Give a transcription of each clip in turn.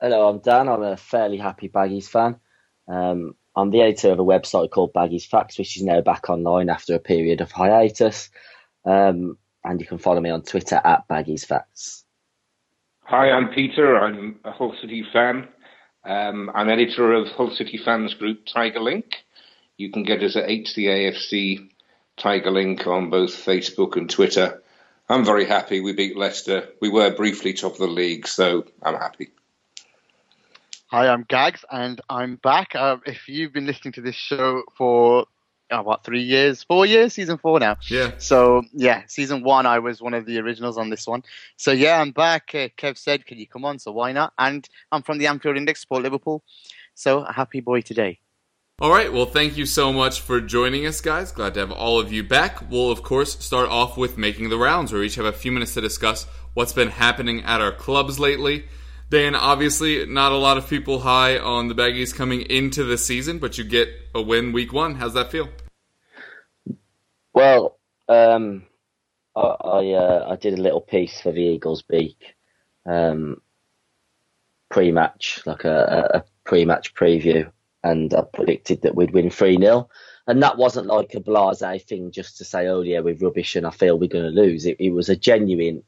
Hello, I'm Dan. I'm a fairly happy Baggies fan. Um, I'm the editor of a website called Baggies Facts, which is now back online after a period of hiatus. Um, and you can follow me on Twitter at Baggies Facts. Hi, I'm Peter. I'm a Hull City fan. Um, I'm editor of Hull City fans group Tiger Link. You can get us at HCAFC Tiger Link on both Facebook and Twitter. I'm very happy we beat Leicester. We were briefly top of the league, so I'm happy. Hi, I'm Gags, and I'm back. Uh, if you've been listening to this show for uh, what three years, four years, season four now. Yeah. So yeah, season one, I was one of the originals on this one. So yeah, I'm back. Uh, Kev said, "Can you come on?" So why not? And I'm from the Anfield Index, support Liverpool. So happy boy today. All right, well, thank you so much for joining us, guys. Glad to have all of you back. We'll, of course, start off with making the rounds, where we each have a few minutes to discuss what's been happening at our clubs lately. Dan, obviously, not a lot of people high on the Baggies coming into the season, but you get a win week one. How's that feel? Well, um, I I, uh, I did a little piece for the Eagles Beak um, pre-match, like a, a pre-match preview, and I predicted that we'd win three 0 and that wasn't like a blasé thing just to say, "Oh yeah, we're rubbish," and I feel we're going to lose. It, it was a genuine.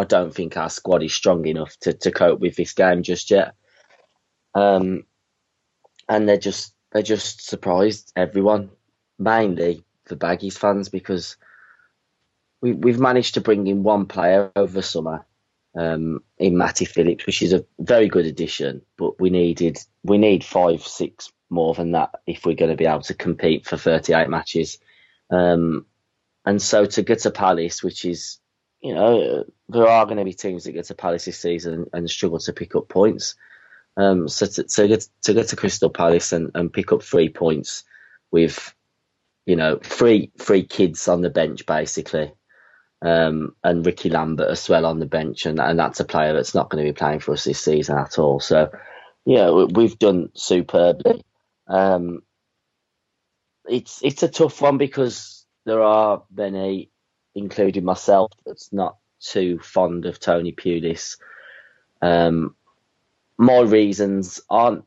I don't think our squad is strong enough to, to cope with this game just yet. Um, and they're just they just surprised everyone, mainly the Baggies fans, because we we've managed to bring in one player over summer, um, in Matty Phillips, which is a very good addition, but we needed we need five six more than that if we're going to be able to compete for 38 matches. Um, and so to get to Palace, which is you know there are going to be teams that get to Palace this season and struggle to pick up points. Um, so to, to get to get to Crystal Palace and, and pick up three points with you know three three kids on the bench basically, um, and Ricky Lambert as well on the bench, and and that's a player that's not going to be playing for us this season at all. So yeah, we- we've done superbly. Um, it's it's a tough one because there are many, including myself, that's not too fond of Tony Pulis. Um, my reasons aren't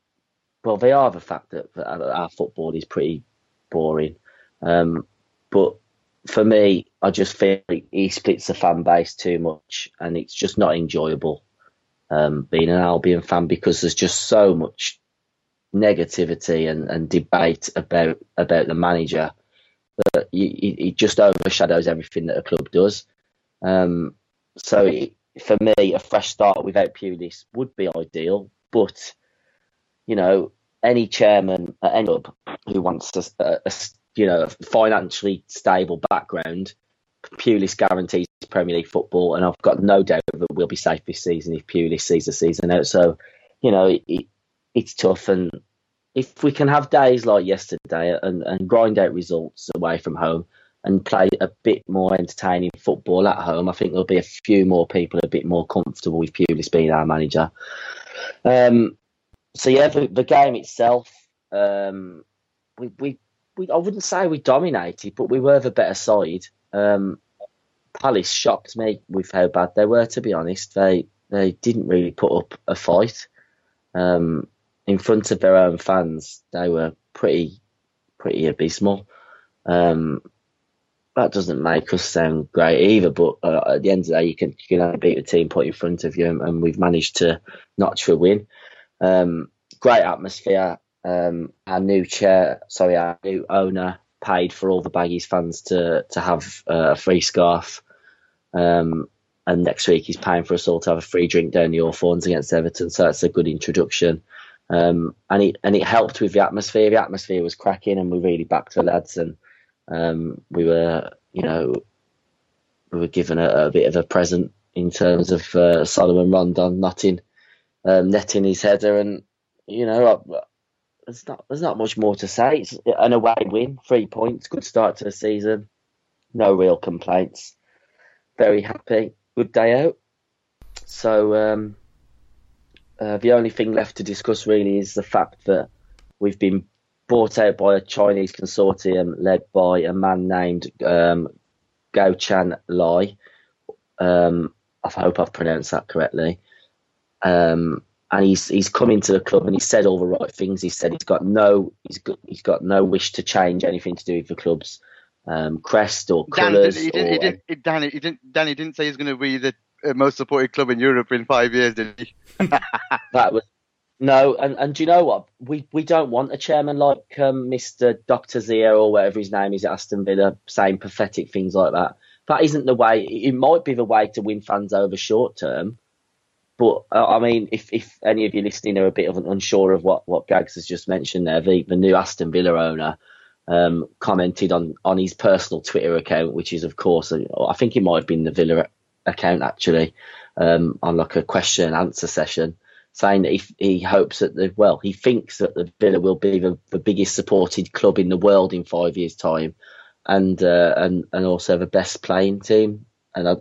well, they are the fact that, our football is pretty boring. Um, but for me, I just feel he splits the fan base too much, and it's just not enjoyable um, being an Albion fan because there's just so much negativity and, and debate about about the manager it, it just overshadows everything that a club does. Um, so for me, a fresh start without Pulis would be ideal, but you know, any chairman at any club who wants a, a- a you know financially stable background, Pulis guarantees Premier League football, and I've got no doubt that we'll be safe this season if Pulis sees the season out. So, you know, it, it, it's tough, and if we can have days like yesterday and, and grind out results away from home and play a bit more entertaining football at home, I think there'll be a few more people a bit more comfortable with Pulis being our manager. Um, so yeah, the, the game itself, um, we, we, we, I wouldn't say we dominated, but we were the better side. Um, Palace shocked me with how bad they were. To be honest, they they didn't really put up a fight. Um, in front of their own fans, they were pretty pretty abysmal. Um, that doesn't make us sound great either, but uh, at the end of the day, you can you can beat the team put in front of you, and, and we've managed to notch a win. Um, great atmosphere. Um, our new chair, sorry, our new owner paid for all the Baggies fans to to have uh, a free scarf. Um, and next week he's paying for us all to have a free drink down the Hawthorns against Everton. So that's a good introduction. Um, and it and it helped with the atmosphere. The atmosphere was cracking, and we really backed the lads. And um, we were, you know, we were given a, a bit of a present in terms of uh, Salomon Rondon notting, um, netting his header, and you know, there's not there's not much more to say. It's an away win, three points, good start to the season, no real complaints. Very happy, good day out. So um, uh, the only thing left to discuss really is the fact that we've been bought out by a Chinese consortium led by a man named um, Guochuan Lai. Um, I hope I've pronounced that correctly. Um, and he's he's come into the club and he said all the right things. He said he's got no he's got he's got no wish to change anything to do with the club's um, crest or colours. he, did, he, did, he, Danny, he didn't. Danny didn't say he's going to be the most supported club in Europe in five years, did he? that was no, and and do you know what? We we don't want a chairman like um, Mister Doctor Zia or whatever his name is at Aston Villa saying pathetic things like that. That isn't the way. It might be the way to win fans over short term but uh, I mean, if, if any of you listening are a bit of an unsure of what, what Gags has just mentioned there, the, the new Aston Villa owner um, commented on, on his personal Twitter account, which is, of course, uh, I think it might have been the Villa account actually, um, on like a question and answer session, saying that he, he hopes that the, well, he thinks that the Villa will be the, the biggest supported club in the world in five years' time and, uh, and, and also the best playing team. And I,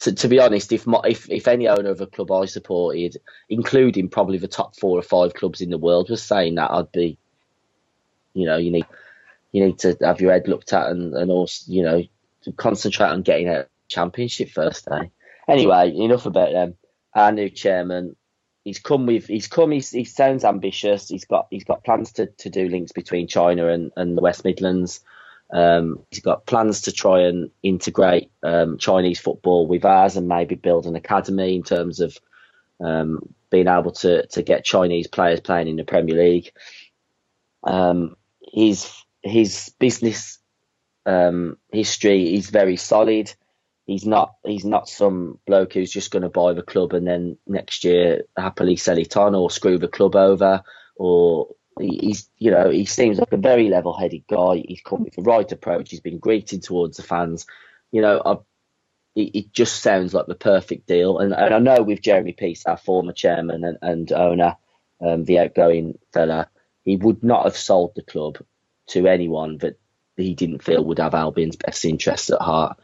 to, to be honest, if, my, if if any owner of a club I supported, including probably the top four or five clubs in the world, was saying that, I'd be, you know, you need you need to have your head looked at and, and also, you know, to concentrate on getting a championship first. day. Anyway, enough about them. Our new chairman, he's come with he's come. He's, he sounds ambitious. He's got he's got plans to, to do links between China and, and the West Midlands. Um, he's got plans to try and integrate um, Chinese football with ours and maybe build an academy in terms of um, being able to, to get Chinese players playing in the Premier League. Um, his his business um, history is very solid. He's not he's not some bloke who's just going to buy the club and then next year happily sell it on or screw the club over or he's you know he seems like a very level-headed guy. He's come with the right approach. He's been greeted towards the fans. You know, I, it, just sounds like the perfect deal. And, and, I know with Jeremy Peace, our former chairman and, and owner, um, the outgoing fella, he would not have sold the club to anyone that he didn't feel would have Albion's best interests at heart.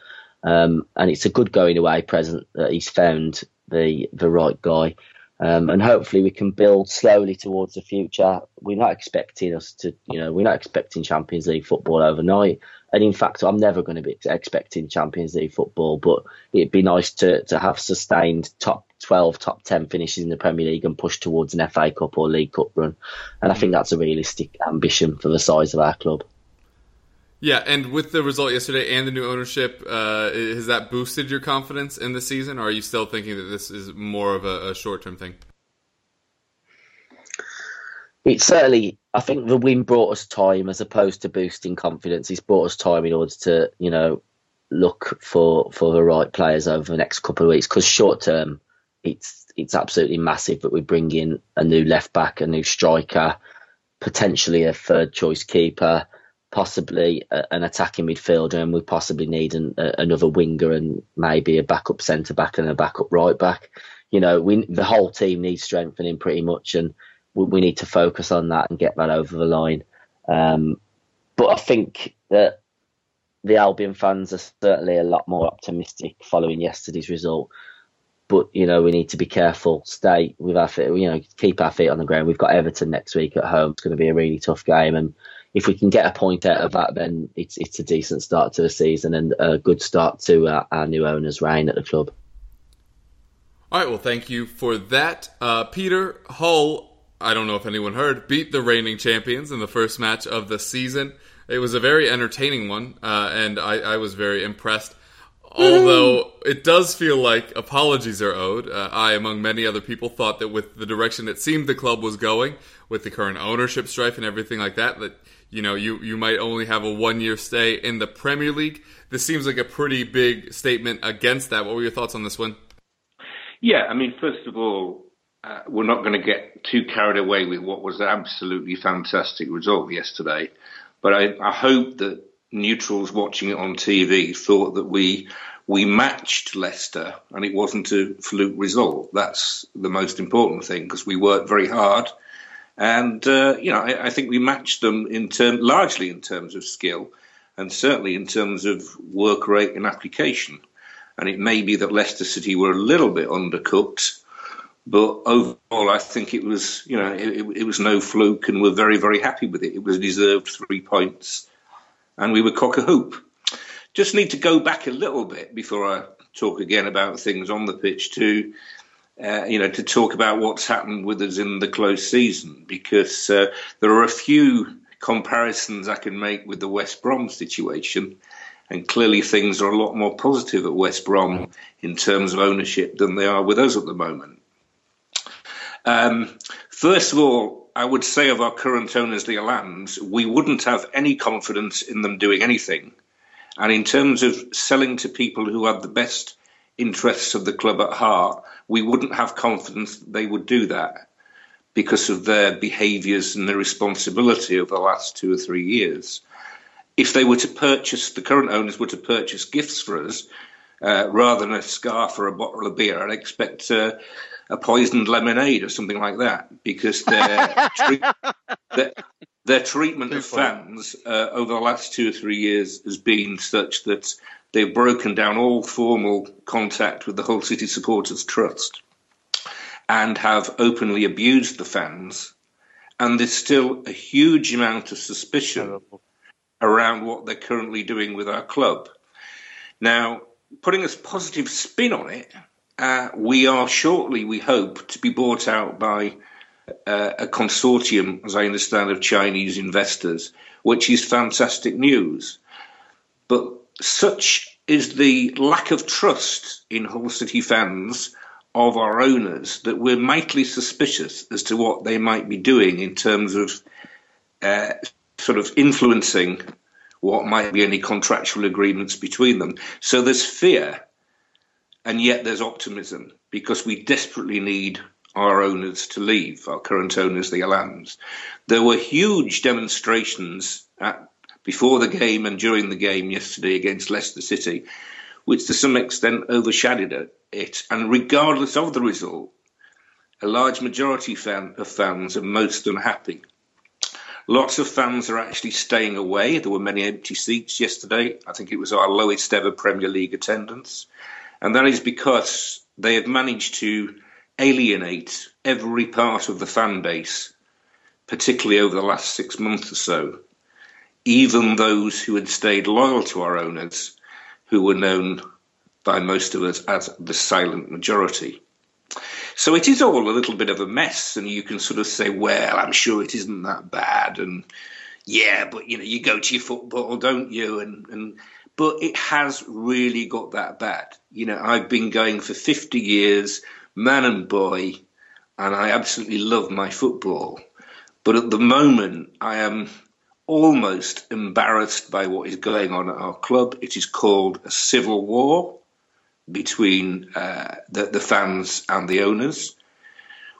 Um, and it's a good going away present that he's found the the right guy. Um, and hopefully we can build slowly towards the future. We're not expecting us to, you know, we're not expecting Champions League football overnight. And in fact, I'm never going to be expecting Champions League football, but it'd be nice to, to have sustained top 12, top 10 finishes in the Premier League and push towards an FA Cup or League Cup run. And I think that's a realistic ambition for the size of our club. Yeah, and with the result yesterday and the new ownership, uh, has that boosted your confidence in the season, or are you still thinking that this is more of a, a short term thing? It certainly, I think the win brought us time as opposed to boosting confidence. It's brought us time in order to, you know, look for for the right players over the next couple of weeks. Because short term, it's it's absolutely massive that we bring in a new left back, a new striker, potentially a third choice keeper possibly a, an attacking midfielder, and we possibly need an, a, another winger and maybe a backup centre back and a backup right back. You know, we the whole team needs strengthening pretty much, and we, we need to focus on that and get that over the line. Um, but I think that the Albion fans are certainly a lot more optimistic following yesterday's result. But you know, we need to be careful, stay with our feet, you know, keep our feet on the ground. We've got Everton next week at home. It's going to be a really tough game, and if we can get a point out of that, then it's it's a decent start to the season and a good start to our, our new owner's reign at the club. All right, well, thank you for that, uh, Peter Hull. I don't know if anyone heard beat the reigning champions in the first match of the season. It was a very entertaining one, uh, and I, I was very impressed Although it does feel like apologies are owed. Uh, I, among many other people, thought that with the direction it seemed the club was going, with the current ownership strife and everything like that, that you know you you might only have a one year stay in the Premier League. This seems like a pretty big statement against that. What were your thoughts on this one? Yeah, I mean, first of all, uh, we're not going to get too carried away with what was an absolutely fantastic result yesterday. But I, I hope that neutrals watching it on TV thought that we we matched Leicester and it wasn't a fluke result. That's the most important thing because we worked very hard. And uh, you know, I, I, think we matched them in term, largely in terms of skill, and certainly in terms of work rate and application. And it may be that Leicester City were a little bit undercooked, but overall, I think it was, you know, it, it was no fluke, and we're very, very happy with it. It was deserved three points, and we were cock a hoop. Just need to go back a little bit before I talk again about things on the pitch to, uh, you know, to talk about what's happened with us in the close season, because uh, there are a few comparisons I can make with the West Brom situation. And clearly, things are a lot more positive at West Brom in terms of ownership than they are with us at the moment. Um, first of all, I would say of our current owners, the Allans, we wouldn't have any confidence in them doing anything. And in terms of selling to people who have the best interests of the club at heart, we wouldn't have confidence that they would do that because of their behaviours and their responsibility over the last two or three years. If they were to purchase, the current owners were to purchase gifts for us, uh, rather than a scarf or a bottle of beer, I'd expect uh, a poisoned lemonade or something like that because their, treat, their, their, treatment of fans uh, over the last two or three years has been such that they've broken down all formal contact with the Hull City Supporters Trust and have openly abused the fans. And there's still a huge amount of suspicion around what they're currently doing with our club. Now, putting a positive spin on it, uh, we are shortly, we hope, to be bought out by uh, a consortium, as I understand, of Chinese investors, which is fantastic news. But such is the lack of trust in Hull City fans of our owners that we're mightily suspicious as to what they might be doing in terms of uh, sort of influencing what might be any contractual agreements between them. So there's fear and yet there's optimism because we desperately need our owners to leave, our current owners, the Allans. There were huge demonstrations at, before the game and during the game yesterday against Leicester City, which to some extent overshadowed it. And regardless of the result, a large majority fan, of fans are most unhappy. Lots of fans are actually staying away. There were many empty seats yesterday. I think it was our lowest ever Premier League attendance. And that is because they have managed to alienate every part of the fan base, particularly over the last six months or so. Even those who had stayed loyal to our owners, who were known by most of us as the silent majority. So it is all a little bit of a mess, and you can sort of say, well, I'm sure it isn't that bad, and yeah, but you know, you go to your football, don't you? And, and but it has really got that bad. You know, I've been going for 50 years, man and boy, and I absolutely love my football. But at the moment, I am almost embarrassed by what is going on at our club. It is called a civil war between uh, the, the, fans and the owners.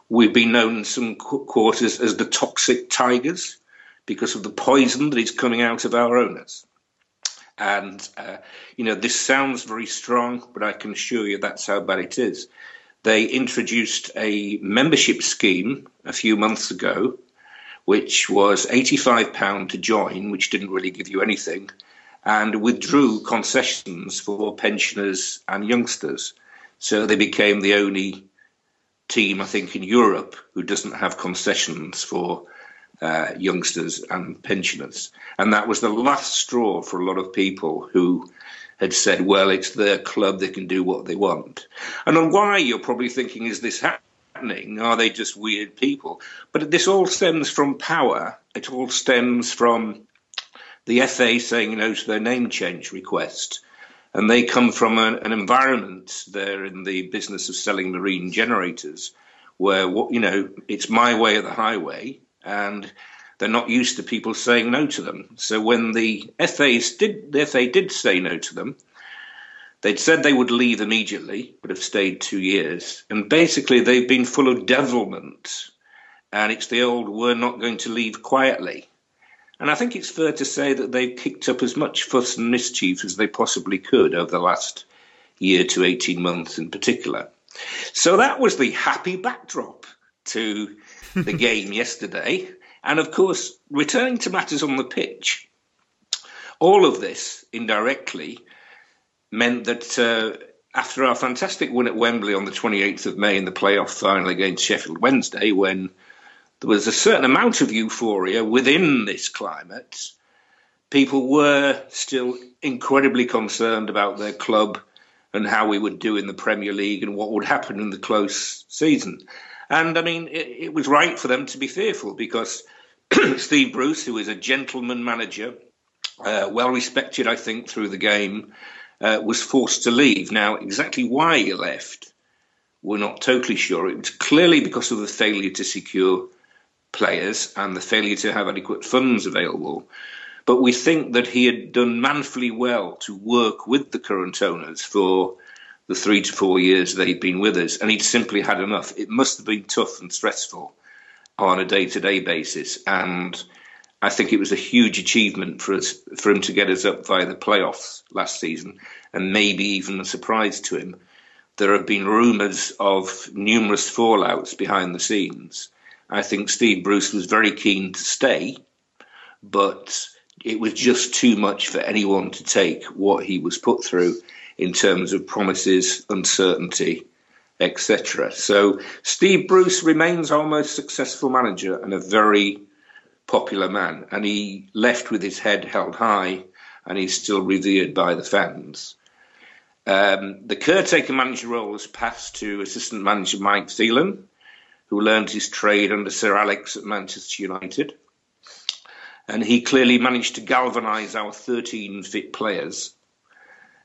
We've been known in some quarters as the toxic tigers because of the poison that is coming out of our owners. And, uh, you know, this sounds very strong, but I can assure you that's how bad it is. They introduced a membership scheme a few months ago, which was £85 to join, which didn't really give you anything, and withdrew concessions for pensioners and youngsters. So they became the only team, I think, in Europe who doesn't have concessions for uh, youngsters and pensioners. And that was the last straw for a lot of people who had said, well, it's their club, they can do what they want. And on why you're probably thinking, is this happening? Are they just weird people? But this all stems from power. It all stems from the FA saying no to their name change request. and they come from an, an environment. They're in the business of selling marine generators, where what you know, it's my way or the highway, and they're not used to people saying no to them. So when the FAs did, the FA did say no to them. They'd said they would leave immediately, but have stayed two years. And basically, they've been full of devilment. And it's the old, we're not going to leave quietly. And I think it's fair to say that they've kicked up as much fuss and mischief as they possibly could over the last year to 18 months in particular. So that was the happy backdrop to the game yesterday. And of course, returning to matters on the pitch, all of this indirectly meant that uh, after our fantastic win at Wembley on the 28th of May in the playoff final against Sheffield Wednesday, when there was a certain amount of euphoria within this climate, people were still incredibly concerned about their club and how we would do in the Premier League and what would happen in the close season. And I mean, it, it was right for them to be fearful because Steve Bruce, who is a gentleman manager, uh, well respected, I think, through the game, uh, was forced to leave. Now, exactly why he left, we're not totally sure. It was clearly because of the failure to secure players and the failure to have adequate funds available. But we think that he had done manfully well to work with the current owners for the three to four years they'd been with us, and he'd simply had enough. It must have been tough and stressful on a day to day basis, and I think it was a huge achievement for us for him to get us up via the playoffs last season, and maybe even a surprise to him. There have been rumours of numerous fallouts behind the scenes. I think Steve Bruce was very keen to stay, but it was just too much for anyone to take what he was put through in terms of promises, uncertainty, etc. So Steve Bruce remains our most successful manager and a very popular man, and he left with his head held high, and he's still revered by the fans. Um, the caretaker manager role was passed to assistant manager Mike Phelan, who learned his trade under Sir Alex at Manchester United. And he clearly managed to galvanise our 13 fit players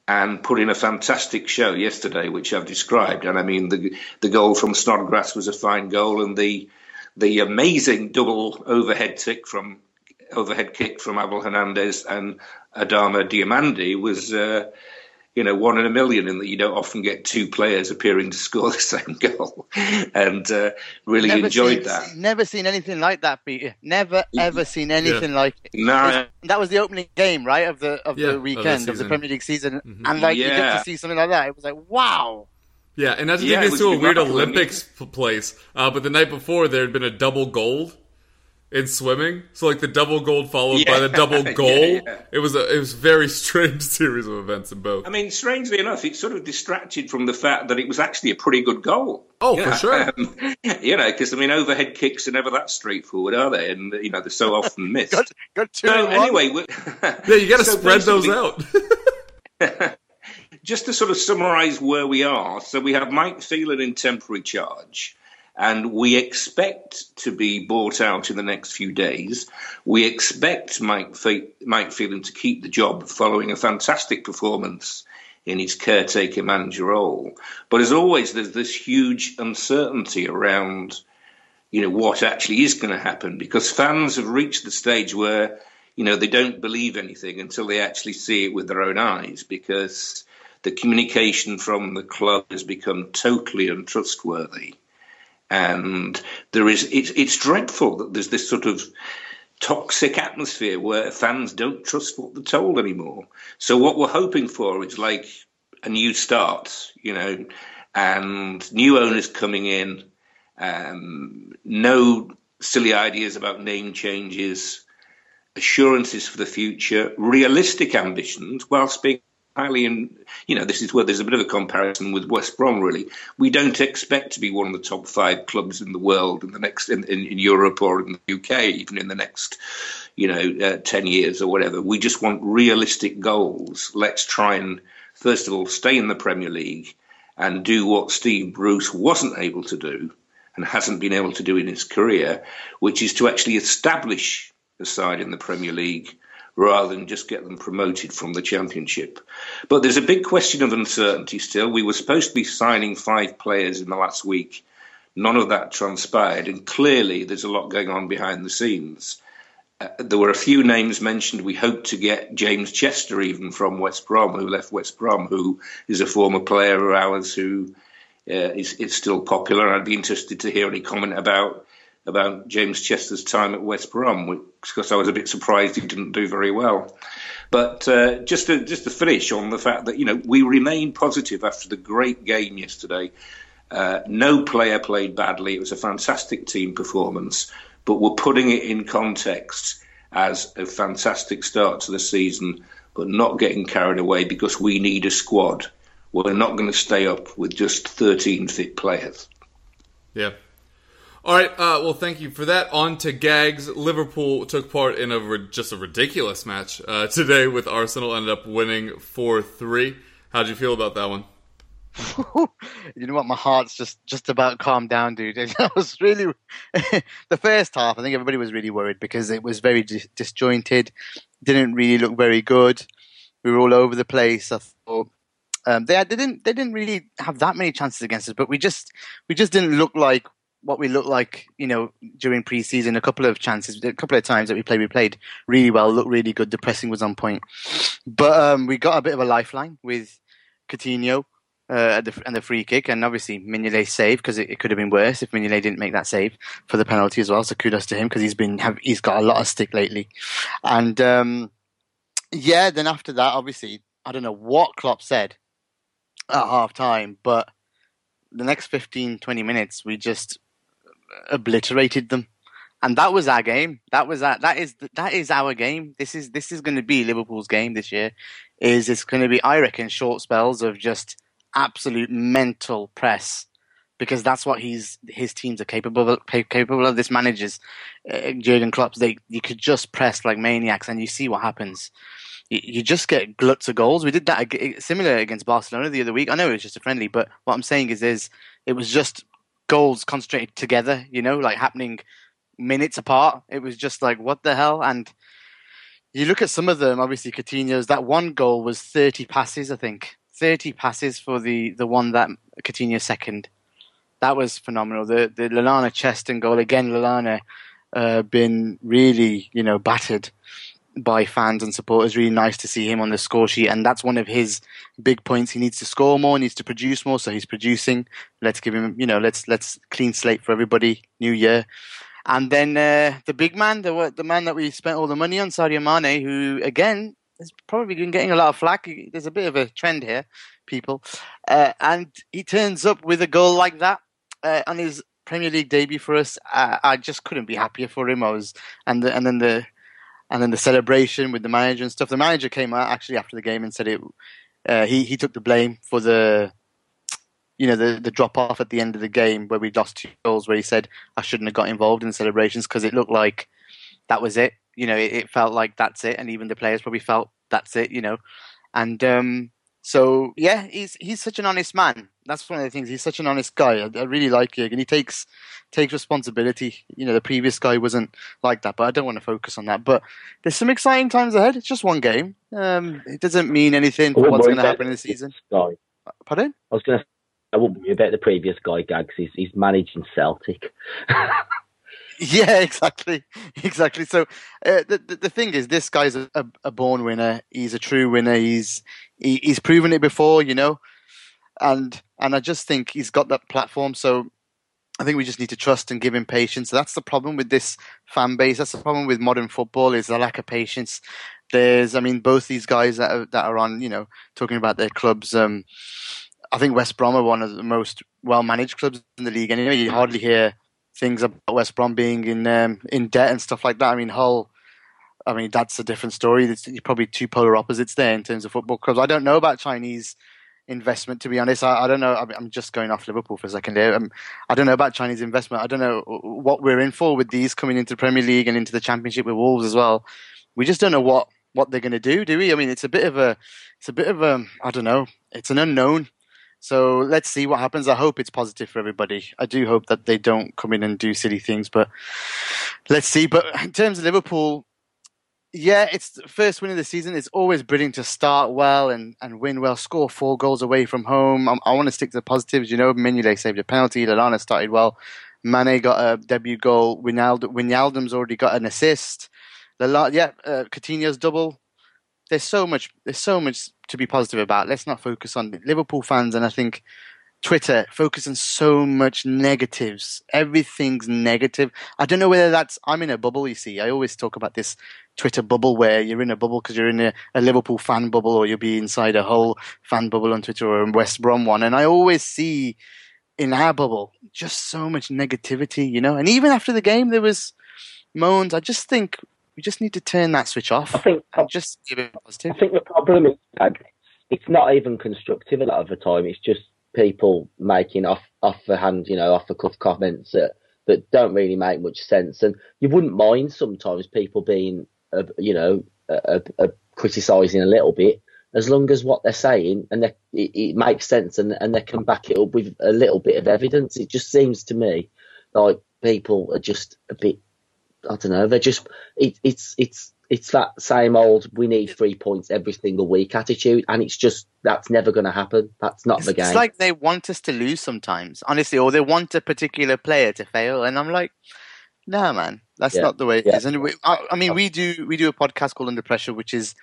and put in a fantastic show yesterday, which I've described. And I mean, the the goal from Snodgrass was a fine goal, and the the amazing double overhead kick from overhead kick from Abel Hernandez and Adama Diomande was. Uh, you know, one in a million, in that you don't often get two players appearing to score the same goal, and uh, really Never enjoyed seen, that. Never seen anything like that, Peter. Never ever seen anything like it. No, That was the opening game, right, of the of Yeah, the the weekend of the season. Premier League season, Mhm. and like you get to see something like that. It was like, wow. Yeah, and not to Yeah, take us to a weird. Olympics p- place, uh, but the night before there had been a double gold in swimming. So like the double gold followed by the double yeah, goal. yeah. It was a it was a very strange series of events in both. I mean, strangely enough, it sort of distracted from the fact that it was actually a pretty good goal. Oh, You for sure. um, you know, because I mean, overhead kicks are never that straightforward, are they? And you know, they're so often missed. Got got two so anyway, Yeah, you got to so spread those out. Just to sort of summarise where we are, so we have Mike Phelan in temporary charge, and we expect to be bought out in the next few days. We expect Mike, Mike Phelan to keep the job following a fantastic performance in his caretaker manager role. But as always, there's this huge uncertainty around, you know, what actually is going to happen because fans have reached the stage where, you know, they don't believe anything until they actually see it with their own eyes because the communication from the club has become totally untrustworthy. And there is, it's, it's dreadful that there's this sort of toxic atmosphere where fans don't trust what they're told anymore. So what we're hoping for is like a new start, you know, and new owners coming in, um, no silly ideas about name changes, assurances for the future, realistic ambitions, whilst being highly in, you know, this is where there's a bit of a comparison with West Brom, really. We don't expect to be one of the top five clubs in the world in the next, in, in, in Europe or in the UK, even in the next, you know, uh, 10 years or whatever. We just want realistic goals. Let's try and, first of all, stay in the Premier League and do what Steve Bruce wasn't able to do and hasn't been able to do in his career, which is to actually establish the side in the Premier League rather than just get them promoted from the Championship. But there's a big question of uncertainty still. We were supposed to be signing five players in the last week. None of that transpired, and clearly there's a lot going on behind the scenes. Uh, there were a few names mentioned. We hoped to get James Chester, even from West Brom, who left West Brom, who is a former player of ours who uh, is, is still popular. I'd be interested to hear any comment about about James Chester's time at West Brom, because I was a bit surprised he didn't do very well. But uh, just to just to finish on the fact that you know we remain positive after the great game yesterday. Uh, no player played badly. It was a fantastic team performance but we're putting it in context as a fantastic start to the season, but not getting carried away because we need a squad. We're not going to stay up with just 13 fit players. Yeah. All right. Uh, well, thank you for that. On to gags. Liverpool took part in a just a ridiculous match uh, today with Arsenal. Ended up winning four three. How did you feel about that one? you know what? My heart's just just about calmed down, dude. I was really the first half. I think everybody was really worried because it was very dis- disjointed. Didn't really look very good. We were all over the place. I thought um, they, they didn't they didn't really have that many chances against us, but we just we just didn't look like what we looked like, you know, during preseason. A couple of chances, a couple of times that we played, we played really well, looked really good. The pressing was on point, but um, we got a bit of a lifeline with Coutinho uh, the, and the free kick, and obviously Mignolet saved because it, it, could have been worse if Mignolet didn't make that save for the penalty as well. So kudos to him because he's been have, he's got a lot of stick lately, and um, yeah. Then after that, obviously, I don't know what Klopp said at half time, but the next 15, 20 minutes, we just obliterated them. And that was our game. That was our, that is that is our game. This is this is going to be Liverpool's game this year. Is it's going to be I reckon short spells of just absolute mental press because that's what he's his teams are capable of, capable of. This managers, uh, Jurgen Klopp, they you could just press like maniacs, and you see what happens. You, you just get gluts of goals. We did that similar against Barcelona the other week. I know it was just a friendly, but what I'm saying is, is it was just goals concentrated together. You know, like happening minutes apart. It was just like what the hell, and. You look at some of them. Obviously, Coutinho's that one goal was 30 passes, I think 30 passes for the, the one that Coutinho second. That was phenomenal. The the Lallana Cheston goal again. Lallana uh, been really you know battered by fans and supporters. Really nice to see him on the score sheet, and that's one of his big points. He needs to score more, needs to produce more, so he's producing. Let's give him, you know, let's let's clean slate for everybody. New year, and then uh, the big man, the the man that we spent all the money on, Sadio Mane, who again has probably been getting a lot of flack. There's a bit of a trend here, people. Uh, and he turns up with a goal like that uh, on his Premier League debut for us. I, I just couldn't be happier for him. I was, and the, and then the and then the celebration with the manager and stuff. The manager came out actually after the game and said it. Uh, he he took the blame for the you know the the drop off at the end of the game where we lost two goals. Where he said I shouldn't have got involved in the celebrations because it looked like that was it you know, it, it, felt like that's it, and even the players probably felt that's it, you know. And um, so, yeah, he's he's such an honest man. That's one of the things. He's such an honest guy. I, I really like Jurgen. He takes takes responsibility. You know, the previous guy wasn't like that, but I don't want to focus on that. But there's some exciting times ahead. It's just one game. Um, it doesn't mean anything for what's going to happen in the season. Guy. Pardon? I was going to. I wouldn't be about the previous guy, Gags. He's, he's managing Celtic. Yeah, exactly, exactly. So uh, the, the, the thing is, this guy's a, a, born winner. He's a true winner. He's he, he's proven it before, you know, and and I just think he's got that platform. So I think we just need to trust and give him patience. That's the problem with this fan base. That's the problem with modern football is the lack of patience. There's, I mean, both these guys that are, that are on, you know, talking about their clubs. Um, I think West Brom are one of the most well managed clubs in the league. Anyway, you hardly hear things about West Brom being in um, in debt and stuff like that. I mean, Hull. I mean, that's a different story. There's probably two polar opposites there in terms of football clubs. I don't know about Chinese investment, to be honest. I, I don't know. I'm just going off Liverpool for a second here. Um, I don't know about Chinese investment. I don't know what we're in for with these coming into the Premier League and into the Championship with Wolves as well. We just don't know what what they're going to do, do we? I mean, it's a bit of a, it's a bit of a, I don't know. It's an unknown so let's see what happens. I hope it's positive for everybody. I do hope that they don't come in and do silly things, but let's see. But in terms of Liverpool, Yeah, it's the first win of the season. It's always brilliant to start well and, and win well, score four goals away from home. I, I want to stick to the positives. You know, Mignolet saved a penalty. Lallana started well. Mane got a debut goal. Wijnaldum, Wijnaldum's already got an assist. Lallana, yeah, uh, Coutinho's double. There's so much. There's so much to be positive about. Let's not focus on Liverpool fans. And I think Twitter focusing so much negatives. Everything's negative. I don't know whether that's. I'm in a bubble. You see, I always talk about this Twitter bubble where you're in a bubble because you're in a, a, Liverpool fan bubble, or you'll be inside a Hull fan bubble on Twitter or a West Brom one. And I always see in our bubble just so much negativity, you know. And even after the game, there was moans. I just think we just need to turn that switch off. I think just give it positive. I think the problem is it's not even constructive a lot of the time. It's just people making off off the hand, you know, off the cuff comments that that don't really make much sense. And you wouldn't mind sometimes people being, uh, you know, uh, uh, criticising a little bit, as long as what they're saying and they, it, it, makes sense and and they can back it up with a little bit of evidence. It just seems to me like people are just a bit I don't know. They're just it, it's it's it's that same old we need three points every single week attitude, and it's just that's never going to happen. That's not it's, the game. It's like they want us to lose sometimes, honestly, or they want a particular player to fail, and I'm like, no, man, that's yeah. not the way it yeah. is. And we, I, I mean, oh. we do we do a podcast called Under Pressure, which is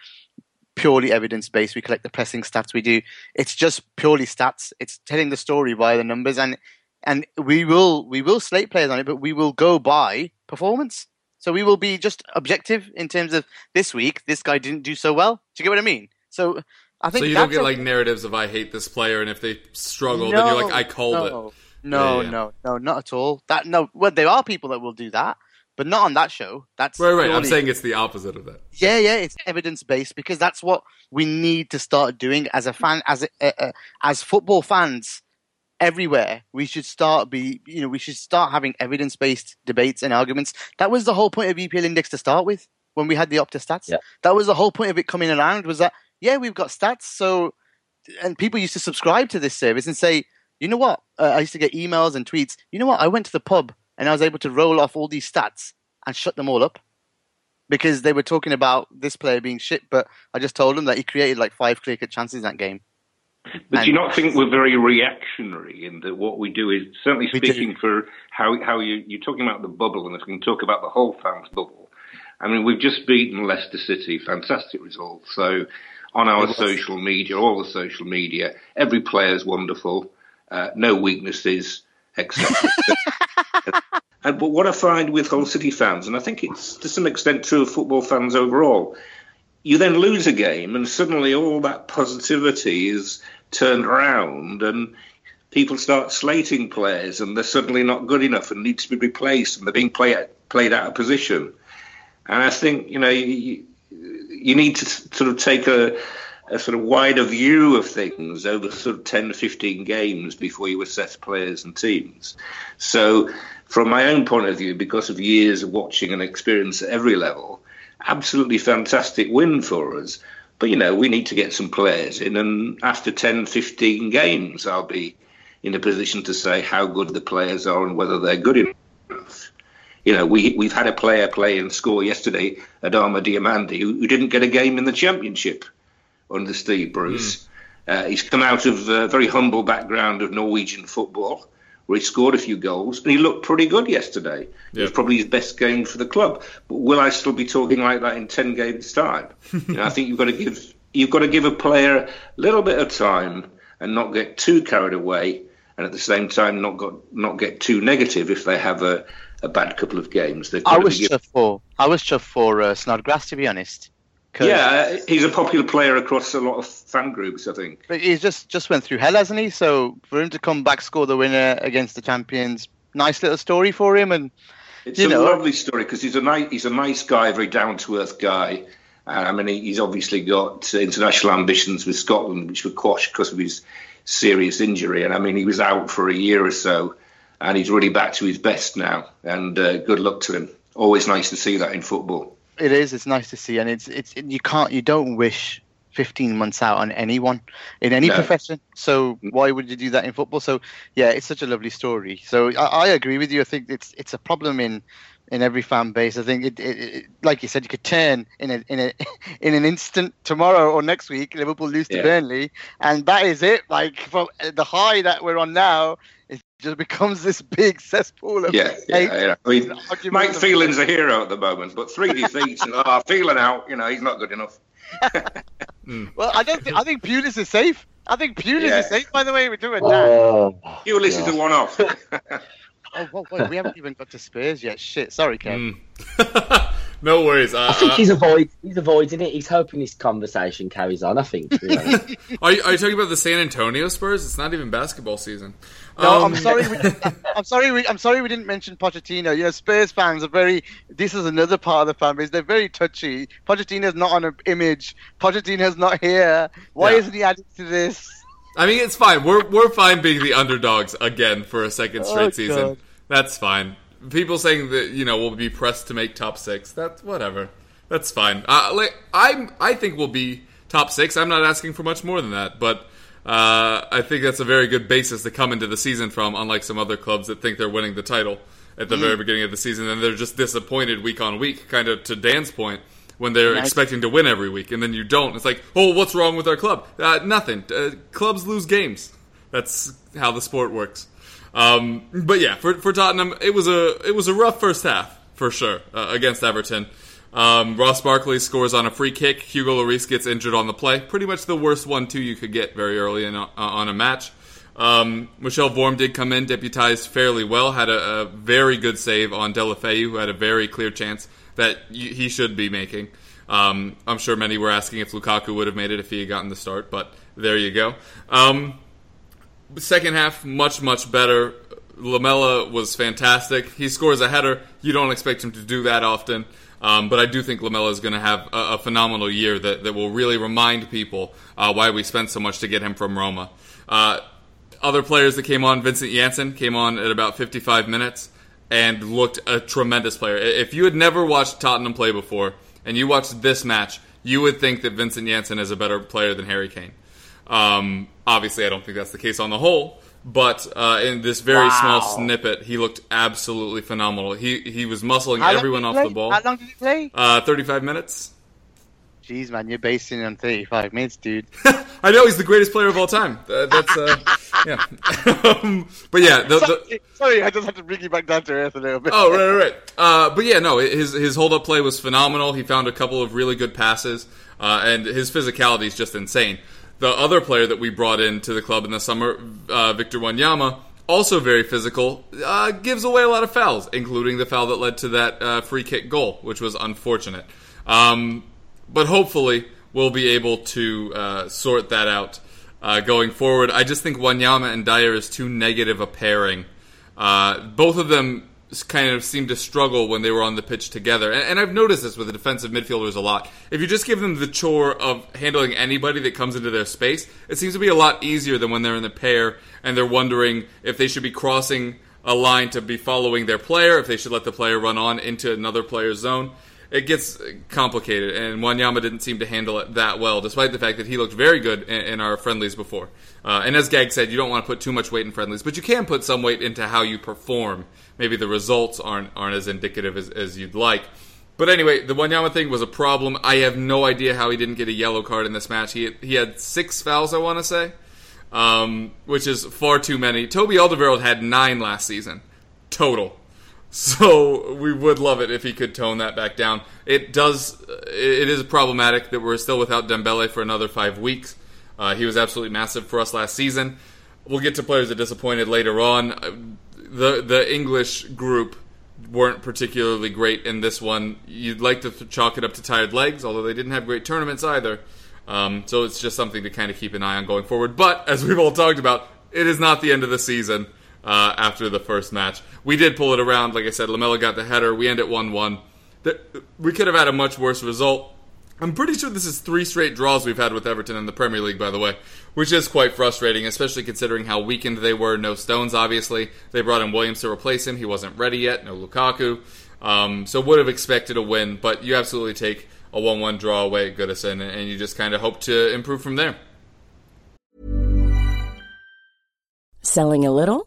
purely evidence based. We collect the pressing stats. We do it's just purely stats. It's telling the story via the numbers, and and we will we will slate players on it, but we will go by performance. So we will be just objective in terms of this week. This guy didn't do so well. Do you get what I mean? So I think so. You don't get a... like narratives of I hate this player, and if they struggle, no, then you're like I called no, it. No, yeah, no, no, not at all. That no. Well, there are people that will do that, but not on that show. That's right. Right. Purely... I'm saying it's the opposite of that. Yeah, yeah. It's evidence based because that's what we need to start doing as a fan, as a, uh, uh, as football fans everywhere. We should start be you know we should start having evidence based debates and arguments. That was the whole point of EPL Index to start with when we had the Opta stats. Yeah. That was the whole point of it coming around was that yeah we've got stats so and people used to subscribe to this service and say you know what uh, I used to get emails and tweets you know what I went to the pub and I was able to roll off all these stats and shut them all up because they were talking about this player being shit but I just told them that he created like five clear cut chances in that game but and do you not think we're very reactionary in that what we do is certainly speaking for how how you you're talking about the bubble and if we can talk about the Hull fans bubble. I mean, we've just beaten Leicester City, fantastic result. So on our social media, all the social media, every player is wonderful, uh, no weaknesses, etc. and but what I find with Hull City fans, and I think it's to some extent true of football fans overall, you then lose a game, and suddenly all that positivity is turned around, and people start slating players, and they're suddenly not good enough and need to be replaced, and they're being play, played out of position. And I think you know you, you need to sort of take a, a sort of wider view of things over sort of 10 15 games before you assess players and teams. So, from my own point of view, because of years of watching and experience at every level, absolutely fantastic win for us. But, you know, we need to get some players in. And after 10, 15 games, I'll be in a position to say how good the players are and whether they're good enough. You know, we, we've had a player play and score yesterday, Adama Diomande, who, who didn't get a game in the championship under Steve Bruce. Mm. Uh, he's come out of a very humble background of Norwegian football where he scored a few goals and he looked pretty good yesterday. Yeah. It was probably his best game for the club. But will I still be talking like that in ten games' time? you know, I think you've got to give you've got to give a player a little bit of time and not get too carried away, and at the same time not got not get too negative if they have a, a bad couple of games. I was chuffed for I was chuffed for uh, Snodgrass to be honest. Yeah, he's a popular player across a lot of fan groups, I think. But he's just just went through hell, hasn't he? So for him to come back, score the winner against the champions, nice little story for him, and it's a know, lovely story because he's a nice he's a nice guy, very down to earth guy. I mean, he's obviously got international ambitions with Scotland, which were quashed because of his serious injury. And I mean, he was out for a year or so, and he's really back to his best now. And uh, good luck to him. Always nice to see that in football. It is. It's nice to see, and it's it's it, you can't you don't wish 15 months out on anyone in any no. profession. So why would you do that in football? So yeah, it's such a lovely story. So I, I, agree with you. I think it's it's a problem in in every fan base. I think it, it, it like you said, you could turn in a in a in an instant tomorrow or next week. Liverpool lose to Yeah. Burnley, and that is it. Like from the high that we're on now, just becomes this big cesspool of Yeah, hate. yeah, yeah. I mean, Mike of- Phelan's a hero at the moment, but three defeats and oh, Phelan out. You know, he's not good enough. Well, I don't think I think Pulis is safe. I think Pulis Yeah. is safe. By the way, we're doing that. Oh, You listen to one off. Oh, whoa, whoa, we haven't even got to Spurs yet. Shit, sorry, Kev. Mm. no worries. Uh, I think he's avoid he's avoiding it. He's hoping this conversation carries on. I think. you are, you, are you talking about the San Antonio Spurs? It's not even basketball season. No, Um, I'm sorry. We, I'm sorry. We, I'm sorry we didn't mention Pochettino. You know, Spurs fans are very. This is another part of the fan base. They're very touchy. Pochettino's not on an image. Pochettino's not here. Why Yeah. isn't he added to this? I mean, it's fine. We're we're fine being the underdogs again for a second straight Oh, season. God. That's fine. People saying that you know we'll be pressed to make top six. That's whatever. That's fine. Uh, like I'm. I think we'll be top six. I'm not asking for much more than that, but uh, I think that's a very good basis to come into the season from. Unlike some other clubs that think they're winning the title at the very beginning of the season, and they're just disappointed week on week. Kind of to Dan's point. When they're Nice. expecting to win every week, and then you don't, it's like, oh, what's wrong with our club? Uh, nothing. Uh, clubs lose games. That's how the sport works. Um, but yeah, for, for Tottenham, it was a it was a rough first half for sure uh, against Everton. Um, Ross Barkley scores on a free kick. Hugo Lloris gets injured on the play. Pretty much the worst one two you could get very early in uh, on a match. Um, Michel Vorm did come in, deputized fairly well, had a, a very good save on Deulofeu, who had a very clear chance that y- he should be making. Um, I'm sure many were asking if Lukaku would have made it if he had gotten the start, but there you go. Um, second half, much, much better. Lamela was fantastic. He scores a header. You don't expect him to do that often. Um, but I do think Lamela is going to have a, a phenomenal year that, that will really remind people uh, why we spent so much to get him from Roma. Uh, other players that came on, Vincent Janssen came on at about 55 minutes and looked a tremendous player. If you had never watched Tottenham play before and you watched this match, you would think that Vincent Janssen is a better player than Harry Kane. Um, obviously, I don't think that's the case on the whole, but uh, in this very small snippet, he looked absolutely phenomenal. He he was muscling How everyone off play? the ball. How long did he play? Uh, 35 minutes. Jeez, man, you're basing on 35 minutes, dude. I know he's the greatest player of all time. Uh, that's uh, yeah. um, but yeah, the, the, sorry, sorry, I just had to bring you back down to earth a little bit. Oh, right, right, right. Uh, but yeah, no, his his hold up play was phenomenal. He found a couple of really good passes, uh, and his physicality is just insane. The other player that we brought into the club in the summer, uh, Victor Wanyama, also very physical, uh, gives away a lot of fouls, including the foul that led to that uh, free kick goal, which was unfortunate. Um, but hopefully, we'll be able to uh, sort that out uh, going forward. I just think Wanyama and Dier is too negative a pairing. Uh, both of them kind of seemed to struggle when they were on the pitch together. And, and I've noticed this with the defensive midfielders a lot. If you just give them the chore of handling anybody that comes into their space, it seems to be a lot easier than when they're in the pair and they're wondering if they should be crossing a line to be following their player, if they should let the player run on into another player's zone. It gets complicated, and Wanyama didn't seem to handle it that well, despite the fact that he looked very good in, in our friendlies before. Uh, and as Gag said, you don't want to put too much weight in friendlies, but you can put some weight into how you perform. Maybe the results aren't aren't as indicative as, as you'd like. But anyway, the Wanyama thing was a problem. I have no idea how he didn't get a yellow card in this match. He he had six fouls, I want to say, um, which is far too many. Toby Alderweireld had nine last season total. So we would love it if he could tone that back down. It does. It is problematic that we're still without Dembele for another five weeks. Uh, he was absolutely massive for us last season. We'll get to players that disappointed later on. Uh, The the English group weren't particularly great in this one. You'd like to chalk it up to tired legs, although they didn't have great tournaments either. Um, so it's just something to kind of keep an eye on going forward. But as we've all talked about, it is not the end of the season uh, after the first match. We did pull it around. Like I said, Lamela got the header. We end at 1 1. We could have had a much worse result. I'm pretty sure this is three straight draws we've had with Everton in the Premier League, by the way, which is quite frustrating, especially considering how weakened they were. No Stones, obviously. They brought in Williams to replace him. He wasn't ready yet. No Lukaku. Um, so would have expected a win, but you absolutely take a 1 1 draw away at Goodison, and you just kind of hope to improve from there. Selling a little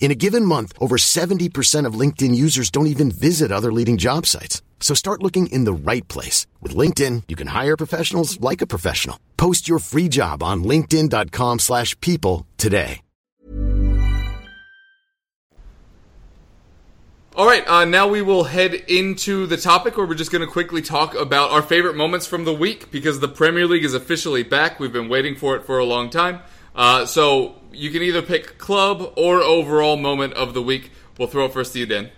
In a given month, over 70% of LinkedIn users don't even visit other leading job sites. So start looking in the right place. With LinkedIn, you can hire professionals like a professional. Post your free job on linkedin.com slash people today. All right, uh, now we will head into the topic where we're just going to quickly talk about our favorite moments from the week because the Premier League is officially back. We've been waiting for it for a long time. Uh, so you can either pick club or overall moment of the week. We'll throw it first to you, Dan.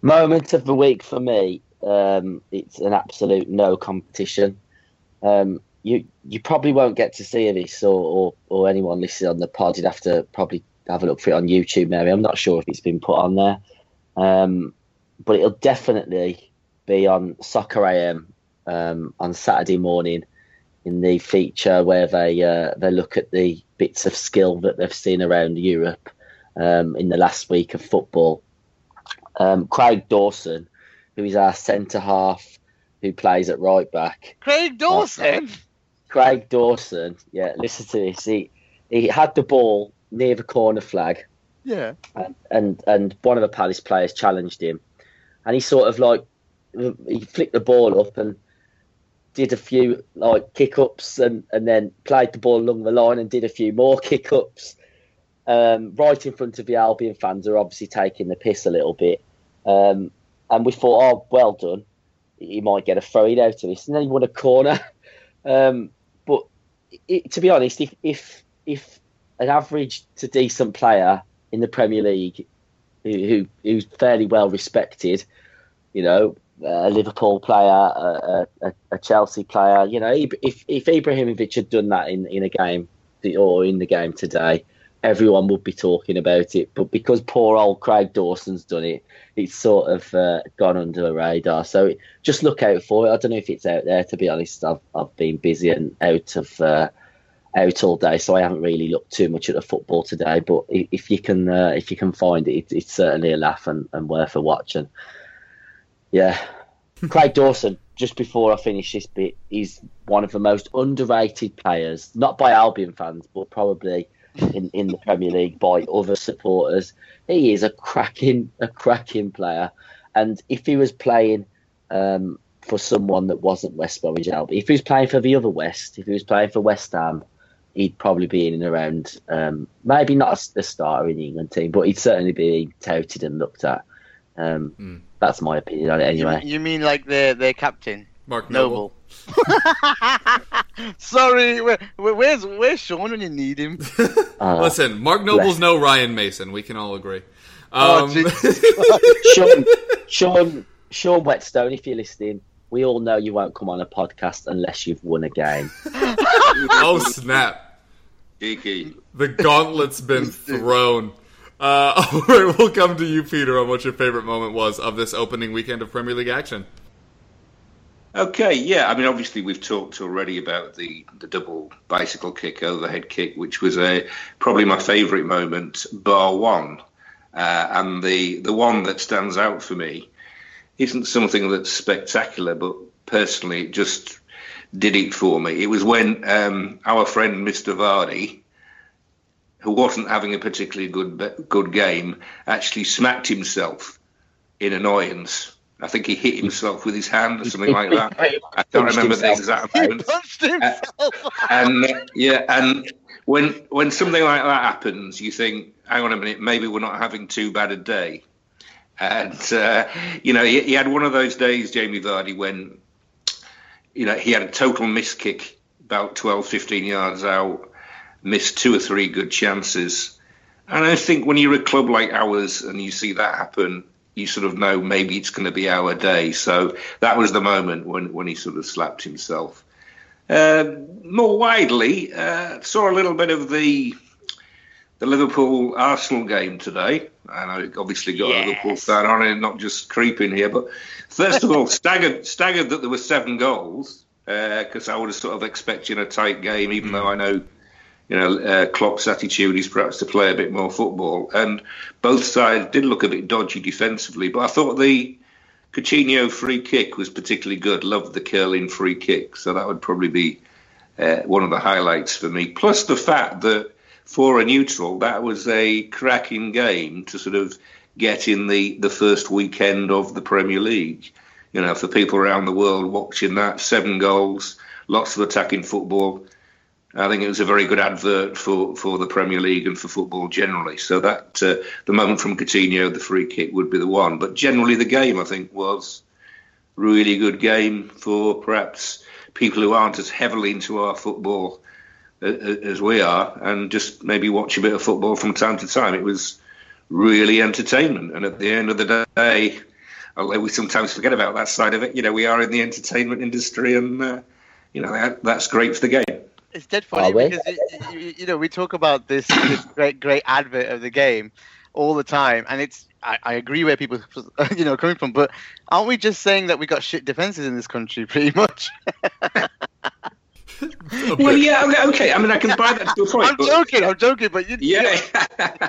Moment of the week for me, um, it's an absolute no competition. Um, you you probably won't get to see this or, or, or anyone listening on the pod. You'd have to probably have a look for it on YouTube, maybe. I'm not sure if it's been put on there. Um, but it'll definitely be on Soccer AM um, on Saturday morning in the feature where they uh, they look at the bits of skill that they've seen around Europe um, in the last week of football. Um, Craig Dawson, who is our centre half, who plays at right back. Craig Dawson. Uh, Craig Dawson, yeah. Listen to this. He he had the ball near the corner flag, Yeah. and and, and one of the Palace players challenged him, and he sort of like he flicked the ball up and did a few like kick ups and, and then played the ball along the line and did a few more kick ups. Um, right in front of the Albion fans are obviously taking the piss a little bit. Um, and we thought, oh, well done. He might get a throw in out of this. And then he won a corner. Um, but it, to be honest, if, if if an average to decent player in the Premier League who, who who's fairly well respected, you know, a Liverpool player, a, a, a Chelsea player. You know, if if Ibrahimovic had done that in, in a game or in the game today, everyone would be talking about it. But because poor old Craig Dawson's done it, it's sort of uh, gone under the radar. So just look out for it. I don't know if it's out there. To be honest, I've I've been busy and out of. Uh, out all day, so I haven't really looked too much at the football today. But if you can, uh, if you can find it, it's, it's certainly a laugh and, and worth a watch. And yeah, Craig Dawson. Just before I finish this bit, he's one of the most underrated players, not by Albion fans, but probably in, in the Premier League by other supporters. He is a cracking, a cracking player. And if he was playing um, for someone that wasn't West Bromwich Albion, if he was playing for the other West, if he was playing for West Ham, he'd probably be in and around. Um, maybe not a starter in the England team, but he'd certainly be touted and looked at. Um, Mm. That's my opinion on it, anyway. You, you mean like their their captain, Mark Noble. Noble? Sorry, where, where, where's where's Sean when you need him? Uh, Listen, Mark Noble's no Ryan Mason. We can all agree. Oh, Um, Jesus. Sean, Sean, Sean Whetstone, if you're listening, we all know you won't come on a podcast unless you've won a game. oh snap! Geeky. The gauntlet's been thrown. Uh, all right, we'll come to you, Peter, on what your favorite moment was of this opening weekend of Premier League action. Okay, yeah. I mean, obviously, we've talked already about the, the double bicycle kick, overhead kick, which was a probably my favourite moment, bar one. Uh, and the the one that stands out for me isn't something that's spectacular, but personally, it just did it for me. It was when um, our friend Mr. Vardy, who wasn't having a particularly good good game, actually smacked himself in annoyance. I think he hit himself with his hand or something like that. I can't remember the exact moment. himself. And uh, yeah, and when when something like that happens, you think, hang on a minute, maybe we're not having too bad a day. And, uh, you know, he, he, had one of those days, Jamie Vardy, when, you know, he had a total miss kick about 12, 15 yards out, missed two or three good chances. And I think when you're a club like ours and you see that happen, you sort of know maybe it's going to be our day. So that was the moment when, when he sort of slapped himself. Uh, more widely, uh, saw a little bit of the the Liverpool Arsenal game today, and I obviously got yes. a Liverpool fan on it, not just creeping here. But first of all, staggered staggered that there were seven goals because uh, I would have sort of expected a tight game, even mm. though I know you know, uh, Klopp's attitude is perhaps to play a bit more football. And both sides did look a bit dodgy defensively, but I thought the Coutinho free kick was particularly good. Loved the curling free kick, so that would probably be uh, one of the highlights for me. Plus the fact that for a neutral, that was a cracking game to sort of get in the, the first weekend of the Premier League. You know, for people around the world watching that, seven goals, lots of attacking football I think it was a very good advert for, for the Premier League and for football generally. So that uh, the moment from Coutinho, the free kick would be the one. But generally, the game I think was really good game for perhaps people who aren't as heavily into our football uh, uh, as we are, and just maybe watch a bit of football from time to time. It was really entertainment, and at the end of the day, although we sometimes forget about that side of it, you know, we are in the entertainment industry, and uh, you know that, that's great for the game. It's dead ah, funny because it, you, you, know we talk about this this great great advert of the game all the time, and it's I, I, agree where people you know coming from, but aren't we just saying that we got shit defenses in this country pretty much? well, yeah, okay, okay, I mean, I can buy that to a point. I'm but... joking, I'm joking, but you, yeah. You know,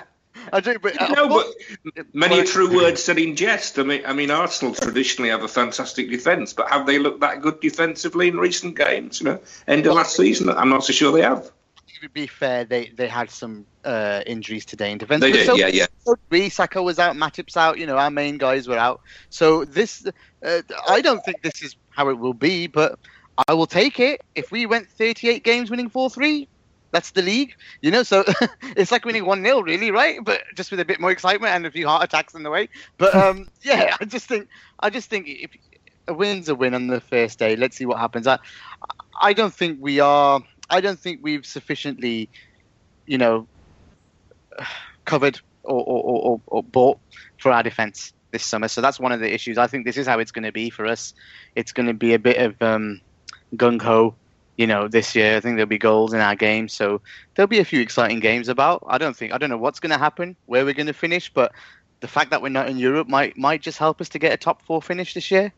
I do, but no, but many a true word said in jest. I mean, I mean, Arsenal traditionally have a fantastic defence, but have they looked that good defensively in recent games? You know, end of last season, I'm not so sure they have. To be fair, they they had some uh, injuries today in defence. They did, so, yeah, yeah. So Sakho was out, Matip's out. You know, our main guys were out. So this, uh, I don't think this is how it will be, but I will take it. If we went 38 games winning 4 3, that's the league, you know. So it's like winning one 0 really, right? But just with a bit more excitement and a few heart attacks in the way. But um, yeah, I just think I just think if a win's a win on the first day. Let's see what happens. I I don't think we are. I don't think we've sufficiently, you know, covered or or, or, or bought for our defense this summer. So that's one of the issues. I think this is how it's going to be for us. It's going to be a bit of um, gung ho you know, this year. I think there'll be goals in our game, so there'll be a few exciting games about. I don't think I don't know what's going to happen, where we're going to finish, but the fact that we're not in Europe might might just help us to get a top four finish this year.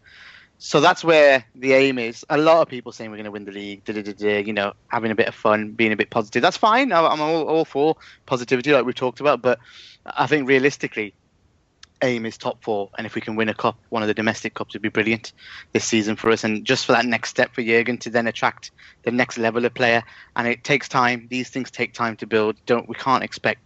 So that's where the aim is. A lot of people saying we're going to win the league, da, da, da, you know, having a bit of fun, being a bit positive. That's fine. I'm all, all for positivity, like we talked about. But I think realistically, aim is top four, and if we can win a cup, one of the domestic cups would be brilliant this season for us. And just for that next step for Jurgen to then attract the next level of player, and it takes time. These things take time to build. Don't we can't expect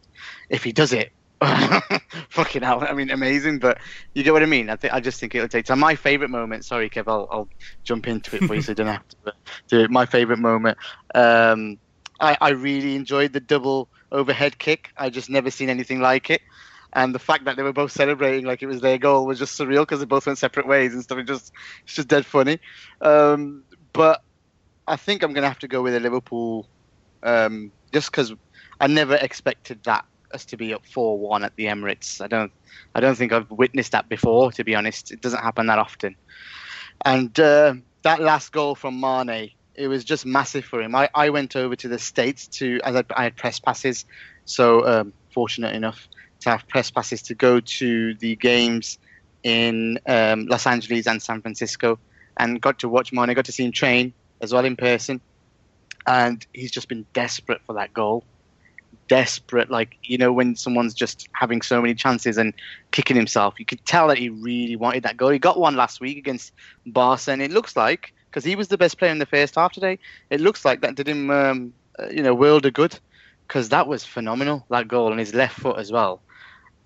if he does it. fucking hell! I mean, amazing, but you get what I mean. I think I just think it'll take time. My favorite moment. Sorry, Kev. I'll, I'll jump into it for you, so don't have to do it. My favorite moment. Um, I, I really enjoyed the double overhead kick. I just never seen anything like it and the fact that they were both celebrating like it was their goal was just surreal because they both went separate ways and stuff. It just it's just dead funny. Um, but I think I'm gonna have to go with a Liverpool, um, just because I never expected that us to be up four one at the Emirates. I don't I don't think I've witnessed that before. To be honest, it doesn't happen that often. And uh, that last goal from Mane, it was just massive for him. I, I went over to the states to as I, I had press passes, so um, fortunate enough to have press passes to go to the games in um, Los Angeles and San Francisco, and got to watch Mane. Got to see him train as well in person, and he's just been desperate for that goal. Desperate, like you know, when someone's just having so many chances and kicking himself, you could tell that he really wanted that goal. He got one last week against Barca, and it looks like because he was the best player in the first half today, it looks like that did him, um, uh, you know, world of good because that was phenomenal that goal on his left foot as well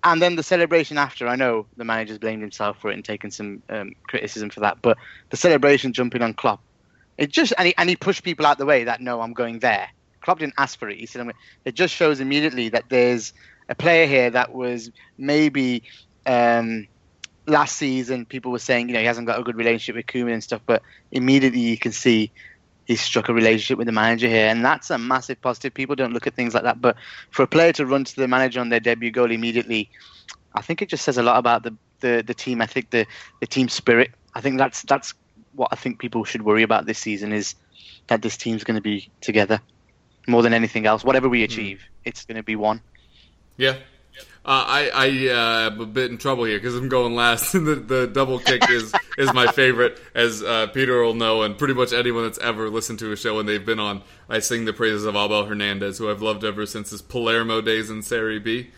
and then the celebration after, I know the manager's blamed himself for it and taken some um, criticism for that, but the celebration jumping on Klopp, it just and he, and he pushed people out the way that no, I'm going there. Klopp didn't ask for it. He said, it just shows immediately that there's a player here that was maybe um, last season people were saying you know he hasn't got a good relationship with Koeman and stuff, but immediately you can see he's struck a relationship with the manager here, and that's a massive positive. People don't look at things like that, but for a player to run to the manager on their debut goal immediately, I think it just says a lot about the the, the team ethic, the the team spirit. I think that's that's what I think people should worry about this season is that this team's going to be together more than anything else. Whatever we hmm. achieve, it's going to be one. Yeah. Uh, I I uh, am a bit in trouble here because I'm going last. the the double kick is is my favorite, as uh, Peter will know, and pretty much anyone that's ever listened to a show when they've been on. I sing the praises of Abel Hernandez, who I've loved ever since his Palermo days in Serie B.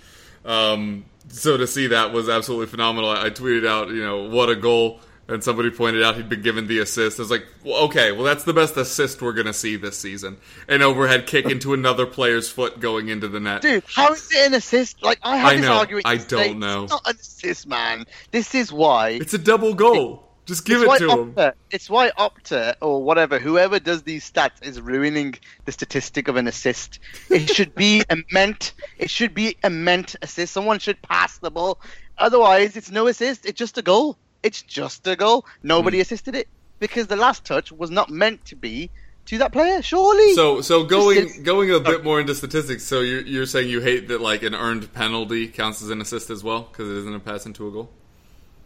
Um, so to see that was absolutely phenomenal. I, I tweeted out, you know, what a goal and somebody pointed out he'd been given the assist. I was like, well, okay, well, that's the best assist we're going to see this season. An overhead kick into another player's foot going into the net. Dude, how is it an assist? Like I had I this know. argument. I yesterday. don't know. It's not an assist, man. This is why. It's a double goal. Just give it to him. It's why Opta or whatever, whoever does these stats is ruining the statistic of an assist. It should be a meant. It should be a meant assist. Someone should pass the ball. Otherwise, it's no assist. It's just a goal. It's just a goal. Nobody Hmm. assisted it because the last touch was not meant to be to that player. Surely. So, so going Assist. going a bit more into statistics. So you're, you're saying you hate that like an earned penalty counts as an assist as well because it isn't a pass into a goal.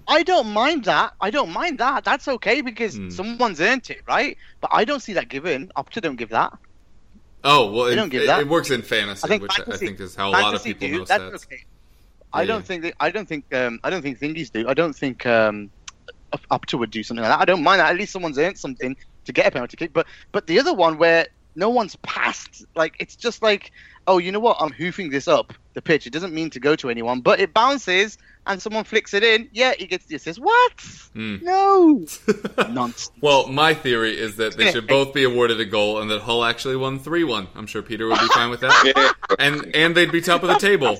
I don't mind that. I don't mind that. That's okay because Hmm. someone's earned it, right? But I don't see that given. Opta don't give that. Oh well, it, don't give it, that. it works in fantasy, I think which I think is how a lot of people do, know that's stats. okay. I don't think that, I don't think um, I don't think thingies do. I don't think um, Opta would do something like that. I don't mind that. At least someone's earned something to get a penalty kick. But but the other one where no one's passed, like it's just like, oh, you know what? I'm hoofing this up the pitch. It doesn't mean to go to anyone, but it bounces and someone flicks it in. Yeah, he gets the assist. What? Hmm. No, nonsense. Well, my theory is that they should both be awarded a goal, and that Hull actually won three one. I'm sure Peter would be fine with that, and and they'd be top of the table.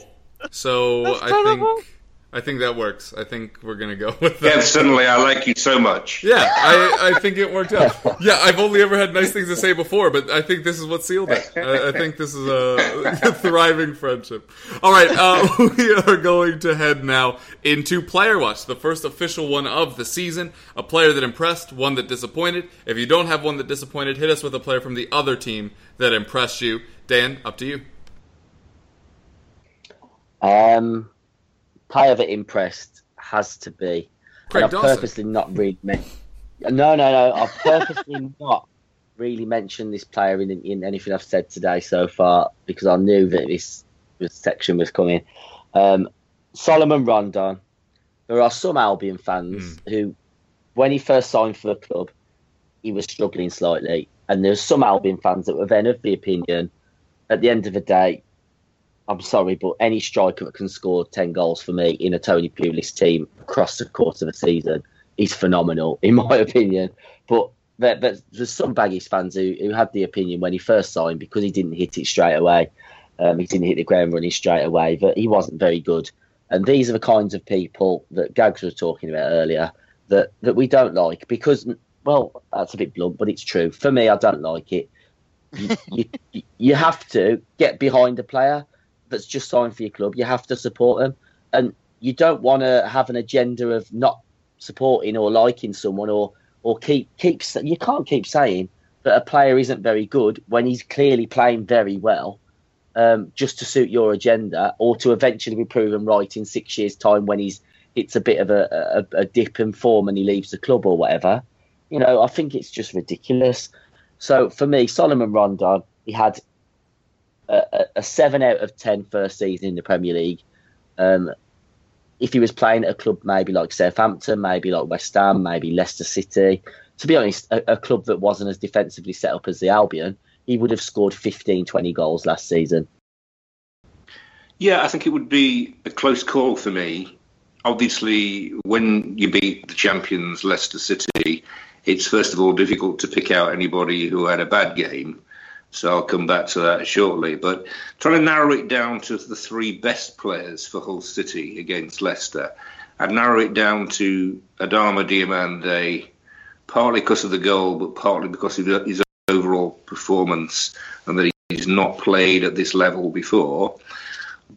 So I think I think that works. I think we're gonna go with Yeah, that. suddenly I like you so much. Yeah, I, I think it worked out. Yeah, I've only ever had nice things to say before, but I think this is what sealed it. I, I think this is a thriving friendship. All right, uh, we are going to head now into Player Watch, the first official one of the season. A player that impressed, one that disappointed. If you don't have one that disappointed, hit us with a player from the other team that impressed you. Dan, up to you. Um, player that impressed has to be. Craig I've Dawson. purposely not really men- No, no, no. I've purposely not really mentioned this player in, in anything I've said today so far because I knew that this, this section was coming. Um, Salomon Rondon. There are some Albion fans who, when he first signed for the club, he was struggling slightly. And there's some Albion fans that were then of the opinion, at the end of the day, I'm sorry, but any striker that can score 10 goals for me in a Tony Pulis team across the course of a season is phenomenal, in my opinion. But there, there- there's some Baggies fans who, who had the opinion when he first signed because he didn't hit it straight away. Um, he didn't hit the ground running straight away, but he wasn't very good. And these are the kinds of people that Gags was talking about earlier that, that we don't like because, well, that's a bit blunt, but it's true. For me, I don't like it. you, you, you have to get behind a player that's just signed for your club. You have to support them, and you don't want to have an agenda of not supporting or liking someone or or keep keep. You can't keep saying that a player isn't very good when he's clearly playing very well, um, just to suit your agenda or to eventually be proven right in six years' time when he's it's a bit of a, a, a dip in form and he leaves the club or whatever. You know, I think it's just ridiculous. So for me, Salomon Rondon, he had a, a, seven out of ten first season in the Premier League. Um, if he was playing at a club maybe like Southampton, maybe like West Ham, maybe Leicester City, to be honest, a, a club that wasn't as defensively set up as the Albion, he would have scored 15, 20 goals last season. Yeah, I think it would be a close call for me. Obviously, when you beat the champions Leicester City, it's first of all difficult to pick out anybody who had a bad game. So I'll come back to that shortly. But trying to narrow it down to the three best players for Hull City against Leicester, I'd narrow it down to Adama Diomande, partly because of the goal, but partly because of his overall performance and that he's not played at this level before.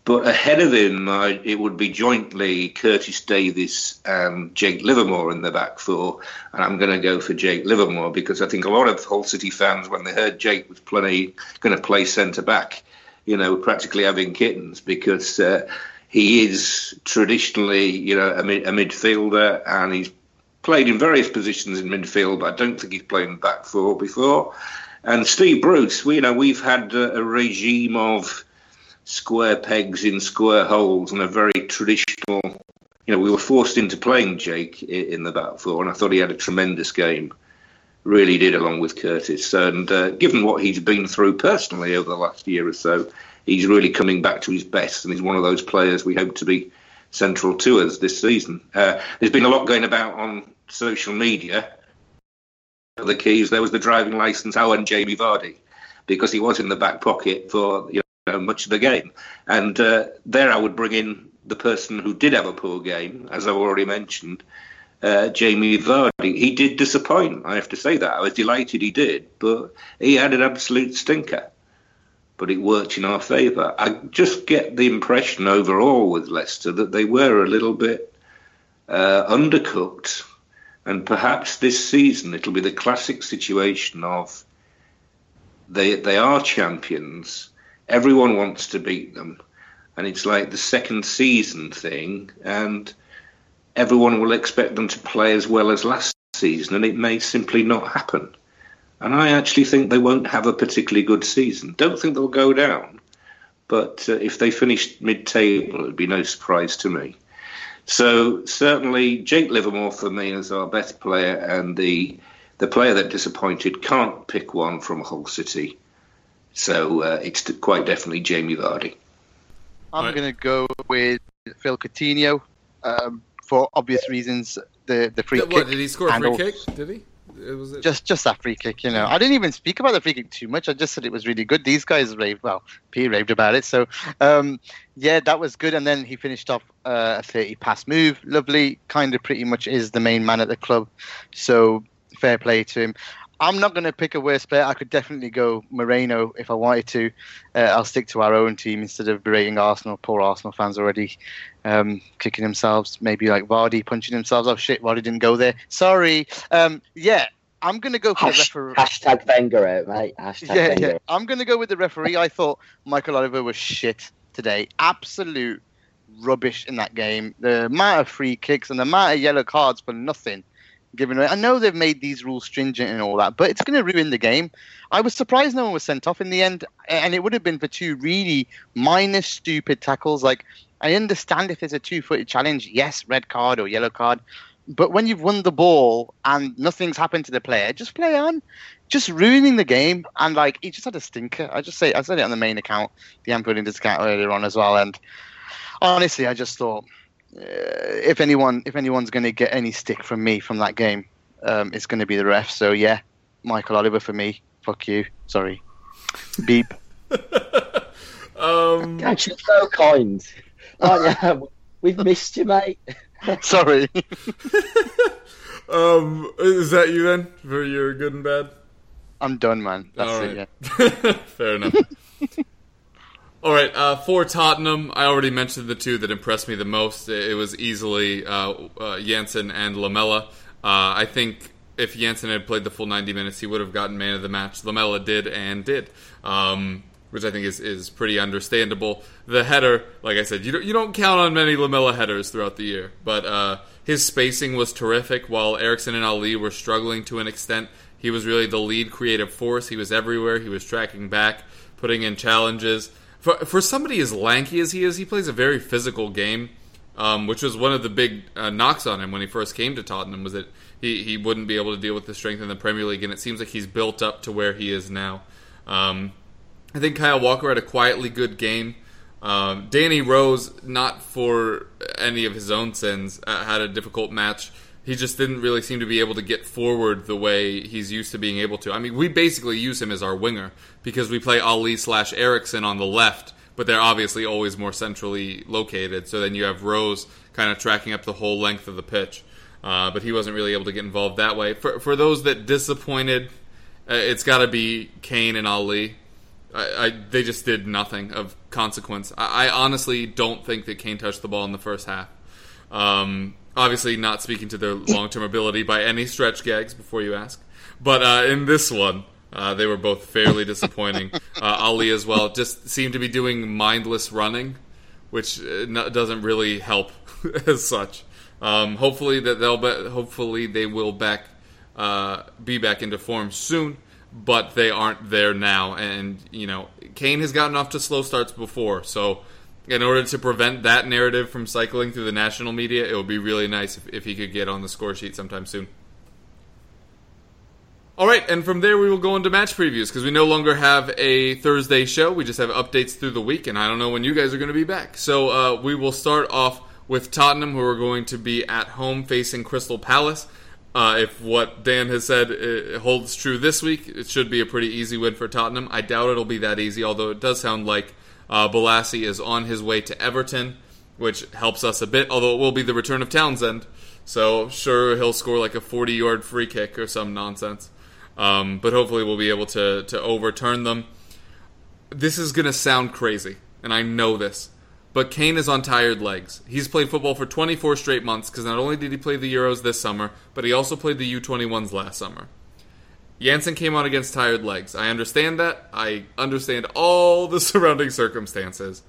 But ahead of him, I, it would be jointly Curtis Davies and Jake Livermore in the back four. And I'm going to go for Jake Livermore because I think a lot of Hull City fans, when they heard Jake was plenty going to play centre back, you know, practically having kittens because uh, he is traditionally, you know, a, mid- a midfielder and he's played in various positions in midfield, but I don't think he's played in back four before. And Steve Bruce, we, you know, we've had a, a regime of square pegs in square holes and a very traditional. You know, we were forced into playing Jake in the back four, and I thought he had a tremendous game. Really did, along with Curtis. And uh, given what he's been through personally over the last year or so, he's really coming back to his best, and he's one of those players we hope to be central to us this season. Uh, there's been a lot going about on social media. The keys there was the driving license and Jamie Vardy, because he was in the back pocket for you know much of the game, and uh, there I would bring in the person who did have a poor game, as I've already mentioned. Uh, Jamie Vardy. He did disappoint, I have to say that. I was delighted he did, but he had an absolute stinker but it worked in our favour. I just get the impression overall with Leicester that they were a little bit uh, undercooked, and perhaps this season it'll be the classic situation of they they are champions. Everyone wants to beat them, and it's like the second season thing, and everyone will expect them to play as well as last season, and it may simply not happen. And I actually think they won't have a particularly good season. Don't think they'll go down, but uh, if they finish mid-table, it'd be no surprise to me. So certainly, Jake Livermore for me is our best player, and the the player that disappointed can't pick one from Hull City. So uh, it's quite definitely Jamie Vardy. I'm Right. going to go with Phil Coutinho um, for obvious reasons. The the free What, kick. did he score a free kick? Did he? It was it? Just just that free kick, you know. I didn't even speak about the free kick too much. I just said it was really good. These guys raved, well, P raved about it. So, um, yeah, that was good. And then he finished off uh, a 30 pass move. Lovely, kind of pretty much is the main man at the club. So, fair play to him. I'm not going to pick a worse player. I could definitely go Moreno if I wanted to. Uh, I'll stick to our own team instead of berating Arsenal. Poor Arsenal fans already um, kicking themselves. Maybe like Vardy punching themselves. Oh shit, Vardy didn't go there. Sorry. Um, yeah, I'm going to go for Hash, the referee. hashtag Wenger out, mate. Hashtag Yeah, Wenger. yeah. I'm going to go with the referee. I thought Michael Oliver was shit today. Absolute rubbish in that game. The amount of free kicks and the amount of yellow cards for nothing given away. I know they've made these rules stringent and all that, but it's going to ruin the game. I was surprised no one was sent off in the end, and it would have been for two really minor, stupid tackles. Like, I understand if there's a two footed challenge, yes, red card or yellow card. But when you've won the ball and nothing's happened to the player, just play on. Just ruining the game. And, like, he just had a stinker. I just say, I said it on the main account, the Anfield account earlier on as well. And honestly, I just thought, if anyone if anyone's going to get any stick from me from that game, um, it's going to be the ref. So yeah, Michael Oliver for me. Fuck you. Sorry. Beep. Um, God, you're so kind. Aren't you? We've missed you, mate. Sorry. um, is that you then for your good and bad? I'm done, man. That's All it. Yeah. Fair enough. All right, uh, for Tottenham, I already mentioned the two that impressed me the most. It was easily uh, uh, and Lamela. Uh, I think if Janssen had played the full 90 minutes, he would have gotten man of the match. Lamela did and did, um, which I think is, is pretty understandable. The header, like I said, you don't, you don't count on many Lamela headers throughout the year, but uh, his spacing was terrific. While Eriksen and Alli were struggling to an extent, he was really the lead creative force. He was everywhere. He was tracking back, putting in challenges. For, for somebody as lanky as he is, he plays a very physical game, um, which was one of the big uh, knocks on him when he first came to Tottenham was that he, he wouldn't be able to deal with the strength in the Premier League, and it seems like he's built up to where he is now. Um, I think Kyle Walker had a quietly good game. Um, Danny Rose, not for any of his own sins, uh, had a difficult match. He just didn't really seem to be able to get forward the way he's used to being able to. I mean, we basically use him as our winger because we play Alli slash Eriksen on the left, but they're obviously always more centrally located. So then you have Rose kind of tracking up the whole length of the pitch. Uh, but he wasn't really able to get involved that way. For, for those that disappointed, uh, it's got to be Kane and Alli. I, I, they just did nothing of consequence. I, I honestly don't think that Kane touched the ball in the first half. Um, obviously, not speaking to their long term ability by any stretch gags before you ask. But uh, in this one, uh, they were both fairly disappointing. uh, Alli as well just seemed to be doing mindless running, which uh, no- doesn't really help as such. Um, hopefully that they'll be, hopefully they will back uh, be back into form soon, but they aren't there now. And you know, Kane has gotten off to slow starts before, so in order to prevent that narrative from cycling through the national media, it would be really nice if, if he could get on the score sheet sometime soon. All right, and from there we will go into match previews because we no longer have a Thursday show. We just have updates through the week, and I don't know when you guys are going to be back. So uh, we will start off with Tottenham, who are going to be at home facing Crystal Palace. Uh, if what Dan has said uh, holds true this week, it should be a pretty easy win for Tottenham. I doubt it'll be that easy, although it does sound like uh, Bolasie is on his way to Everton, which helps us a bit, although it will be the return of Townsend. So, sure, he'll score like a 40 yard free kick or some nonsense. Um, but hopefully, we'll be able to, to overturn them. This is going to sound crazy, and I know this. But Kane is on tired legs. He's played football for 24 straight months because not only did he play the Euros this summer, but he also played the U21s last summer. Janssen came on against tired legs. I understand that. I understand all the surrounding circumstances.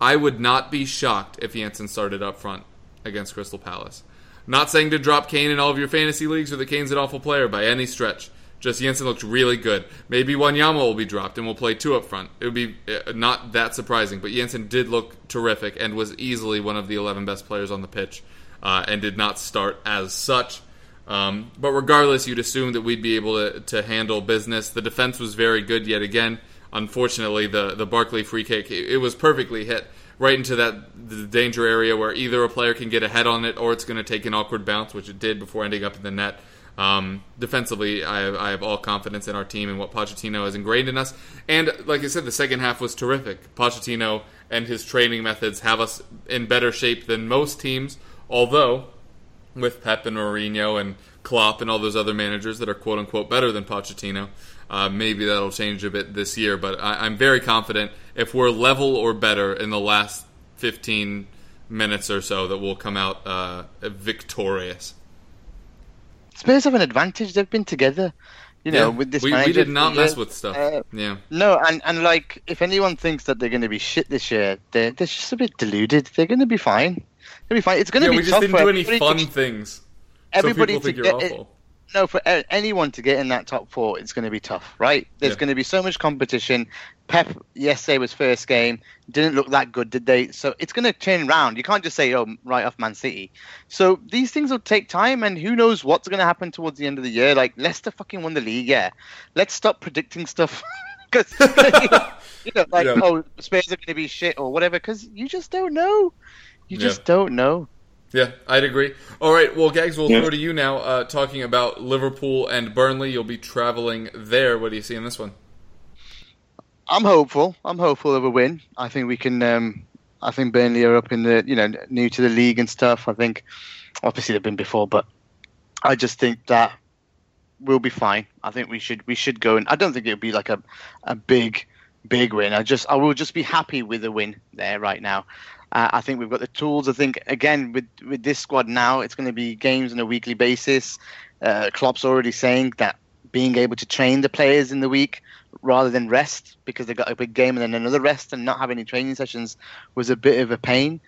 I would not be shocked if Janssen started up front against Crystal Palace. Not saying to drop Kane in all of your fantasy leagues or that Kane's an awful player by any stretch. Just Janssen looked really good. Maybe Wanyama will be dropped and we'll play two up front. It would be uh, not that surprising, but Janssen did look terrific and was easily one of the 11 best players on the pitch uh, and did not start as such. Um, but regardless, you'd assume that we'd be able to, to handle business. The defense was very good yet again. Unfortunately, the, the Barkley free kick, it, it was perfectly hit right into that the danger area where either a player can get a head on it or it's going to take an awkward bounce, which it did before ending up in the net. Um, defensively, I have, I have all confidence in our team and what Pochettino has ingrained in us. And like I said, the second half was terrific. Pochettino and his training methods have us in better shape than most teams, although with Pep and Mourinho and Klopp and all those other managers that are quote unquote better than Pochettino. Uh, maybe that'll change a bit this year, but I, I'm very confident if we're level or better in the last 15 minutes or so that we'll come out uh, victorious. Spurs have an advantage. They've been together. You know, Yeah, with this we, we did not mess years. with stuff. Uh, yeah. No, and, and like if anyone thinks that they're going to be shit this year, they're, they're just a bit deluded. They're going to be fine. They'll be fine. It's going to Yeah, be we just didn't for do any fun to- things. everybody so to get it- no, for anyone to get in that top four, it's going to be tough, right? There's Yeah. going to be so much competition. Pep yesterday was first game, didn't look that good, did they? So it's going to turn around. You can't just say, "Oh, right off Man City." So these things will take time, and who knows what's going to happen towards the end of the year? Like Leicester fucking won the league, yeah. Let's stop predicting stuff because you know, like Yeah. oh, Spurs are going to be shit or whatever, because you just don't know. You Yeah. just don't know. Yeah, I'd agree. All right, well, Gags, we'll Yeah. throw to you now. Uh, talking about Liverpool and Burnley, you'll be traveling there. What do you see in this one? I'm hopeful. I'm hopeful of a win. I think we can. Um, I think Burnley are up in the, you know, new to the league and stuff. I think, obviously they've been before, but I just think that we'll be fine. I think we should we should go and I don't think it'll be like a a big big win. I just I will just be happy with a win there right now. Uh, I think we've got the tools. I think again with with this squad now, it's going to be games on a weekly basis. Uh, Klopp's already saying that being able to train the players in the week rather than rest because they got a big game and then another rest and not have any training sessions was a bit of a pain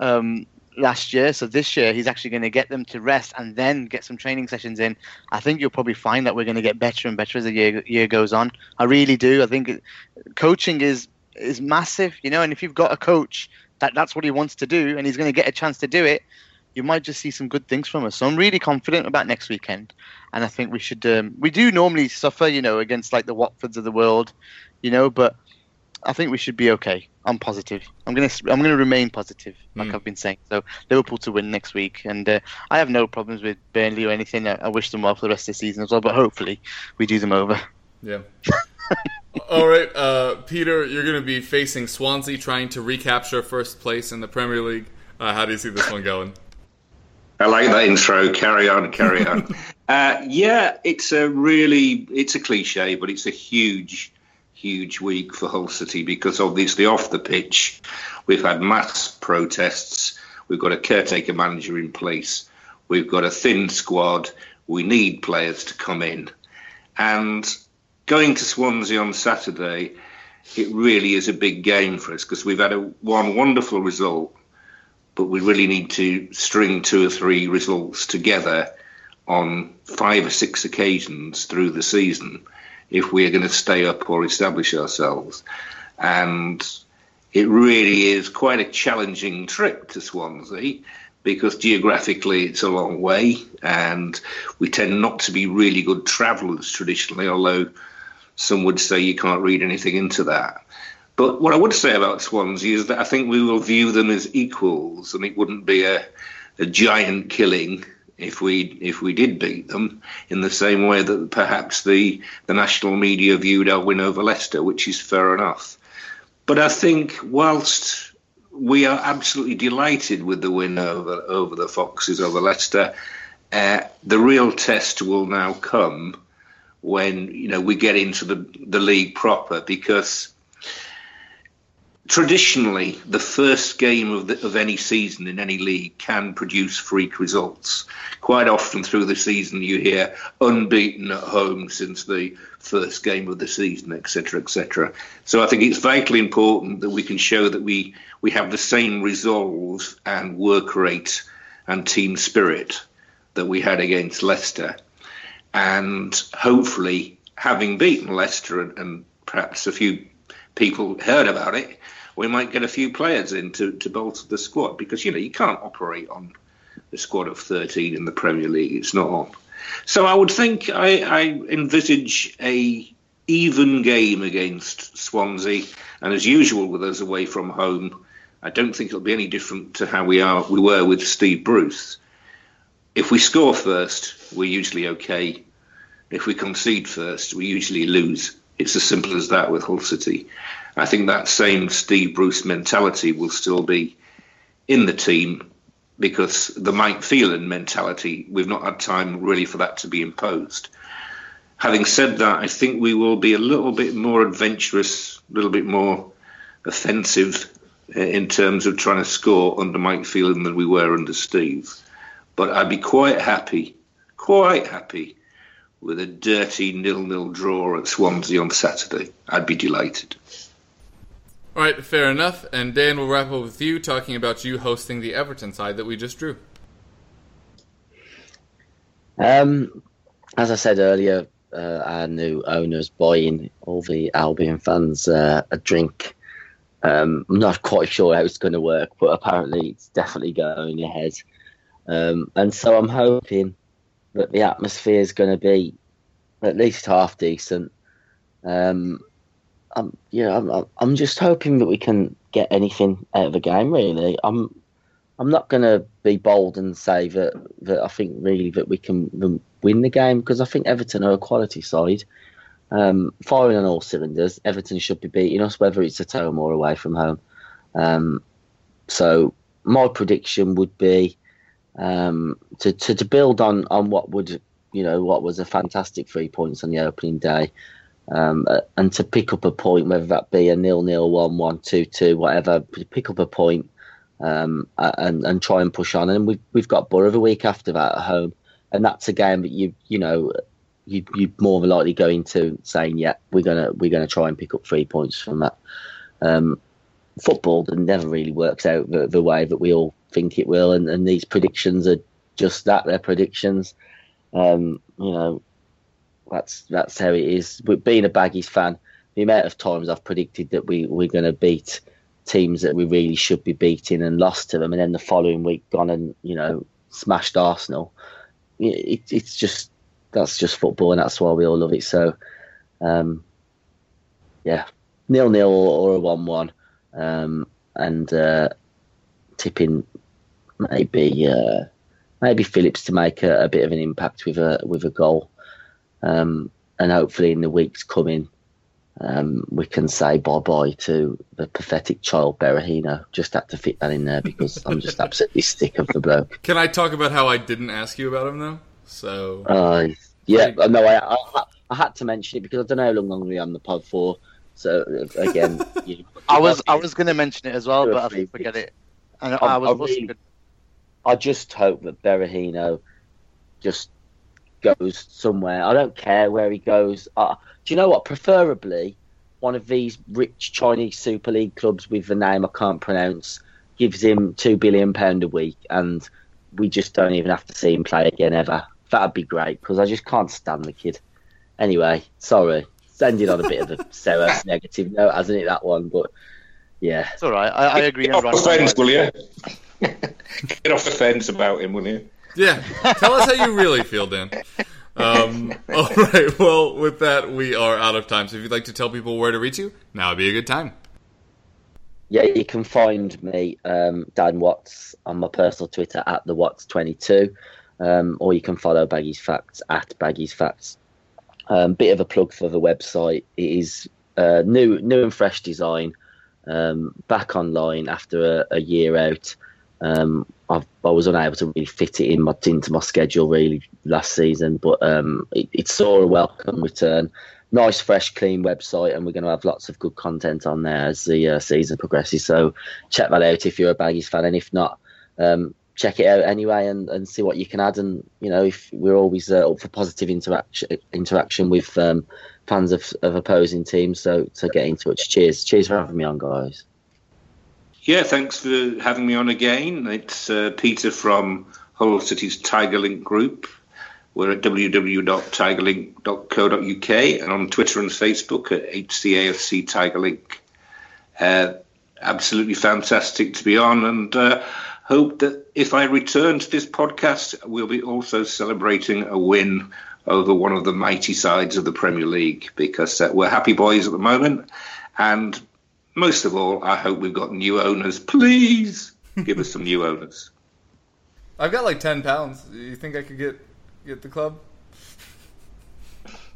um, last year. So this year he's actually going to get them to rest and then get some training sessions in. I think you'll probably find that we're going to get better and better as the year year goes on. I really do. I think coaching is is massive, you know. And if you've got a coach that that's what he wants to do and he's going to get a chance to do it, you might just see some good things from us. So I'm really confident about next weekend, and I think we should. Um, we do normally suffer, you know, against like the Watfords of the world, you know, but I think we should be okay. I'm positive. I'm gonna I'm gonna remain positive, like Mm. I've been saying. So Liverpool to win next week, and uh, I have no problems with Burnley or anything. I, I wish them well for the rest of the season as well. But hopefully we do them over. Yeah. All right, uh, Peter, you're going to be facing Swansea, trying to recapture first place in the Premier League. Uh, how do you see this one going? I like that intro. Carry on, carry on. uh, yeah, it's a really, it's a cliche, but it's a huge, huge week for Hull City because obviously off the pitch, we've had mass protests. We've got a caretaker manager in place. We've got a thin squad. We need players to come in. And going to Swansea on Saturday, it really is a big game for us because we've had a, one wonderful result, but we really need to string two or three results together on five or six occasions through the season if we're going to stay up or establish ourselves. And it really is quite a challenging trip to Swansea because geographically it's a long way and we tend not to be really good travellers traditionally, although some would say you can't read anything into that. But what I would say about Swansea is that I think we will view them as equals and it wouldn't be a, a giant killing if we if we did beat them in the same way that perhaps the the national media viewed our win over Leicester, which is fair enough. But I think whilst we are absolutely delighted with the win over over the Foxes over Leicester, uh, the real test will now come when you know we get into the the league proper because traditionally, the first game of, the, of any season in any league can produce freak results. Quite often through the season, you hear unbeaten at home since the first game of the season, etc., etc. So I think it's vitally important that we can show that we we have the same resolve and work rate and team spirit that we had against Leicester, and hopefully, having beaten Leicester and, and perhaps a few people heard about it we might get a few players in to, to bolster the squad because you know you can't operate on the squad of 13 in the Premier League. It's not on. So I would think I, I envisage a even game against Swansea, and as usual with us away from home, I don't think it'll be any different to how we are we were with Steve Bruce. If we score first, we're usually okay. If we concede first, we usually lose. It's as simple as that with Hull City. I think that same Steve Bruce mentality will still be in the team because the Mike Phelan mentality, we've not had time really for that to be imposed. Having said that, I think we will be a little bit more adventurous, a little bit more offensive uh, in terms of trying to score under Mike Phelan than we were under Steve. But I'd be quite happy, quite happy with a dirty nil-nil draw at Swansea on Saturday. I'd be delighted. All right, fair enough. And Dan, we'll wrap up with you talking about you hosting the Everton side that we just drew. Um, as I said earlier, uh, our new owners buying all the Albion fans uh, a drink. Um, I'm not quite sure how it's going to work, but apparently it's definitely going ahead. Um, and so I'm hoping that the atmosphere is going to be at least half decent. Um, I'm, yeah, I'm, I'm just hoping that we can get anything out of the game. Really, I'm, I'm not going to be bold and say that that I think really that we can win the game because I think Everton are a quality side. Um, firing on all cylinders, Everton should be beating us, whether it's at home or away from home. Um, so my prediction would be um, to, to to build on on what would you know what was a fantastic three points on the opening day um, and to pick up a point, whether that be a nil nil, one one, two two, whatever, pick up a point, um, and and try and push on. And we've we've got Borough the week after that at home, and that's a game that you you know you you more than likely go into saying, yeah, we're gonna we're gonna try and pick up three points from that. Um, football never really works out the, the way that we all think it will, and, and these predictions are just that they're predictions. Um, you know, that's that's how it is. But being a Baggies fan, the amount of times I've predicted that we we're going to beat teams that we really should be beating and lost to them, and then the following week gone and you know smashed Arsenal. It, it's just that's just football, and that's why we all love it. So, um, yeah, nil nil or, a one one, um, and uh, tipping maybe uh, maybe Phillips to make a, a, bit of an impact with a with a goal. Um, and hopefully in the weeks coming, um, we can say bye bye to the pathetic child Berahino. Just had to fit that in there because I'm just absolutely sick of the bloke. Can I talk about how I didn't ask you about him though? So uh, yeah, no, I, I, I, had to mention it because I don't know how long I'm going to be on the pod for. So again, you, I was I was going to mention it as well, but I forget picks. it. And I, I- was I really- gonna- I just hope that Berahino just goes somewhere. I don't care where he goes. Uh, do you know what? Preferably one of these rich Chinese Super League clubs with a name I can't pronounce gives him two billion pound a week, and we just don't even have to see him play again ever. That'd be great because I just can't stand the kid. Anyway, sorry, it's ended on a bit of a sour negative note, hasn't it? That one, but yeah, it's all right. I, I agree. Get off and the fence, will you? Get off the fence about him, will you? Yeah, tell us how you really feel, Dan. Um, all right. Well, with that, we are out of time. So if you'd like to tell people where to reach you, now would be a good time. Yeah, you can find me, um, Dan Watts, on my personal Twitter at the Watts22, um, or you can follow Baggy's Facts at Baggy's Facts. Um, bit of a plug for the website. It is uh, new, new and fresh design. Um, back online after a, a year out. Um, I was unable to really fit it in my, into my schedule really last season, but um, it, it saw a welcome return nice, fresh, clean website, and we're going to have lots of good content on there as the uh, season progresses. So check that out if you're a Baggies fan, and if not, um, check it out anyway and, and see what you can add. And you know, if we're always uh, up for positive interaction interaction with um, fans of, of opposing teams, so so get in touch. Cheers, cheers for having me on, guys. Yeah, thanks for having me on again. It's uh, Peter from Hull City's Tigerlink Group. We're at www.tigerlink.co.uk and on Twitter and Facebook at HCAFC Tigerlink. Uh, absolutely fantastic to be on, and uh, hope that if I return to this podcast, we'll be also celebrating a win over one of the mighty sides of the Premier League because uh, we're happy boys at the moment, and most of all, I hope we've got new owners. Please give us some new owners. I've got like ten pounds. You think I could get get the club?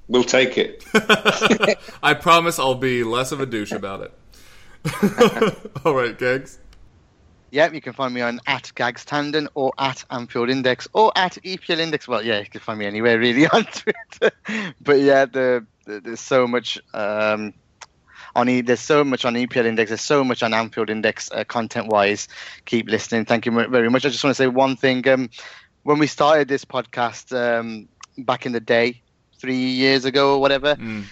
We'll take it. I promise I'll be less of a douche about it. All right, Gags. Yep, you can find me on at Gags Tandon or at Anfield Index or at EPL Index. Well, yeah, you can find me anywhere really on Twitter. but yeah, the, the, there's so much um, on e- there's so much on EPL Index. There's so much on Anfield Index uh, content wise. Keep listening. Thank you very much. I just want to say one thing. Um, when we started this podcast um, back in the day, three years ago or whatever, Mm.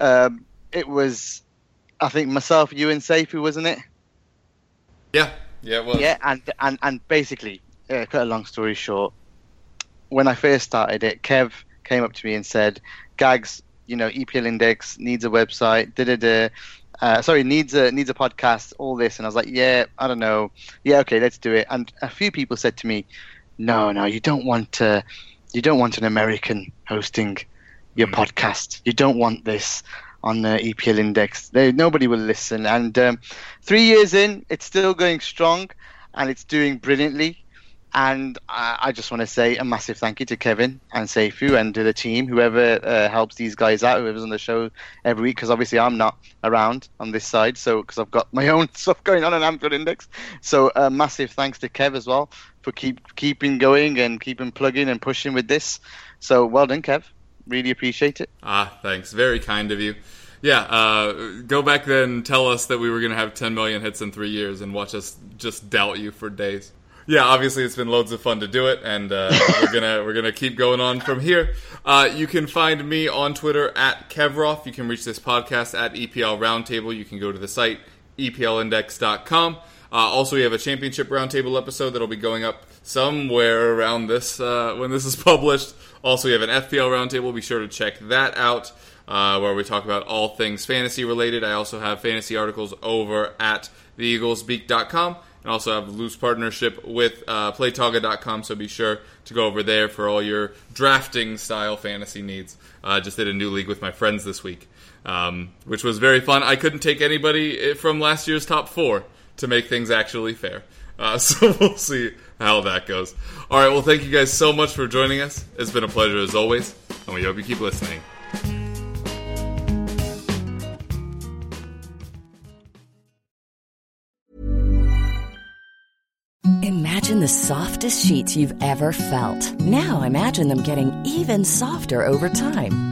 um, it was I think myself, you, and Seifu, wasn't it? Yeah, yeah, it was. Yeah, and and and basically, uh, cut a long story short, when I first started it, Kev came up to me and said, "Gags, you know, EPL Index needs a website. Da da da. Uh, sorry, needs a needs a podcast. All this." And I was like, "Yeah, I don't know. Yeah, okay, let's do it." And a few people said to me, "No, no, you don't want to. You don't want an American hosting your podcast. You don't want this." On the EPL index, they, nobody will listen. And um, three years in, it's still going strong and it's doing brilliantly. And I, I just want to say a massive thank you to Kevin and Seifu and to the team, whoever uh, helps these guys out, whoever's on the show every week, because obviously I'm not around on this side, so because I've got my own stuff going on on Anfield Index. So uh, massive thanks to Kev as well for keep keeping going and keeping plugging and pushing with this. So well done, Kev. Really appreciate it. Ah, thanks. Very kind of you. Yeah, uh, go back then. Tell us that we were going to have 10 million hits in three years, and watch us just doubt you for days. Yeah, obviously it's been loads of fun to do it, and uh, we're gonna we're gonna keep going on from here. Uh, you can find me on Twitter at Kevroff. You can reach this podcast at EPL Roundtable. You can go to the site eplindex.com. Uh, also, we have a championship roundtable episode that'll be going up somewhere around this uh, when this is published. Also, we have an FPL roundtable. Be sure to check that out, uh, where we talk about all things fantasy related. I also have fantasy articles over at theeaglesbeak.com and also have a loose partnership with uh, playtoga.com. So be sure to go over there for all your drafting style fantasy needs. Uh, just did a new league with my friends this week, um, which was very fun. I couldn't take anybody from last year's top four to make things actually fair. Uh, so we'll see how that goes. All right. Well, thank you guys so much for joining us. It's been a pleasure as always, and we hope you keep listening. Imagine the softest sheets you've ever felt. Now imagine them getting even softer over time.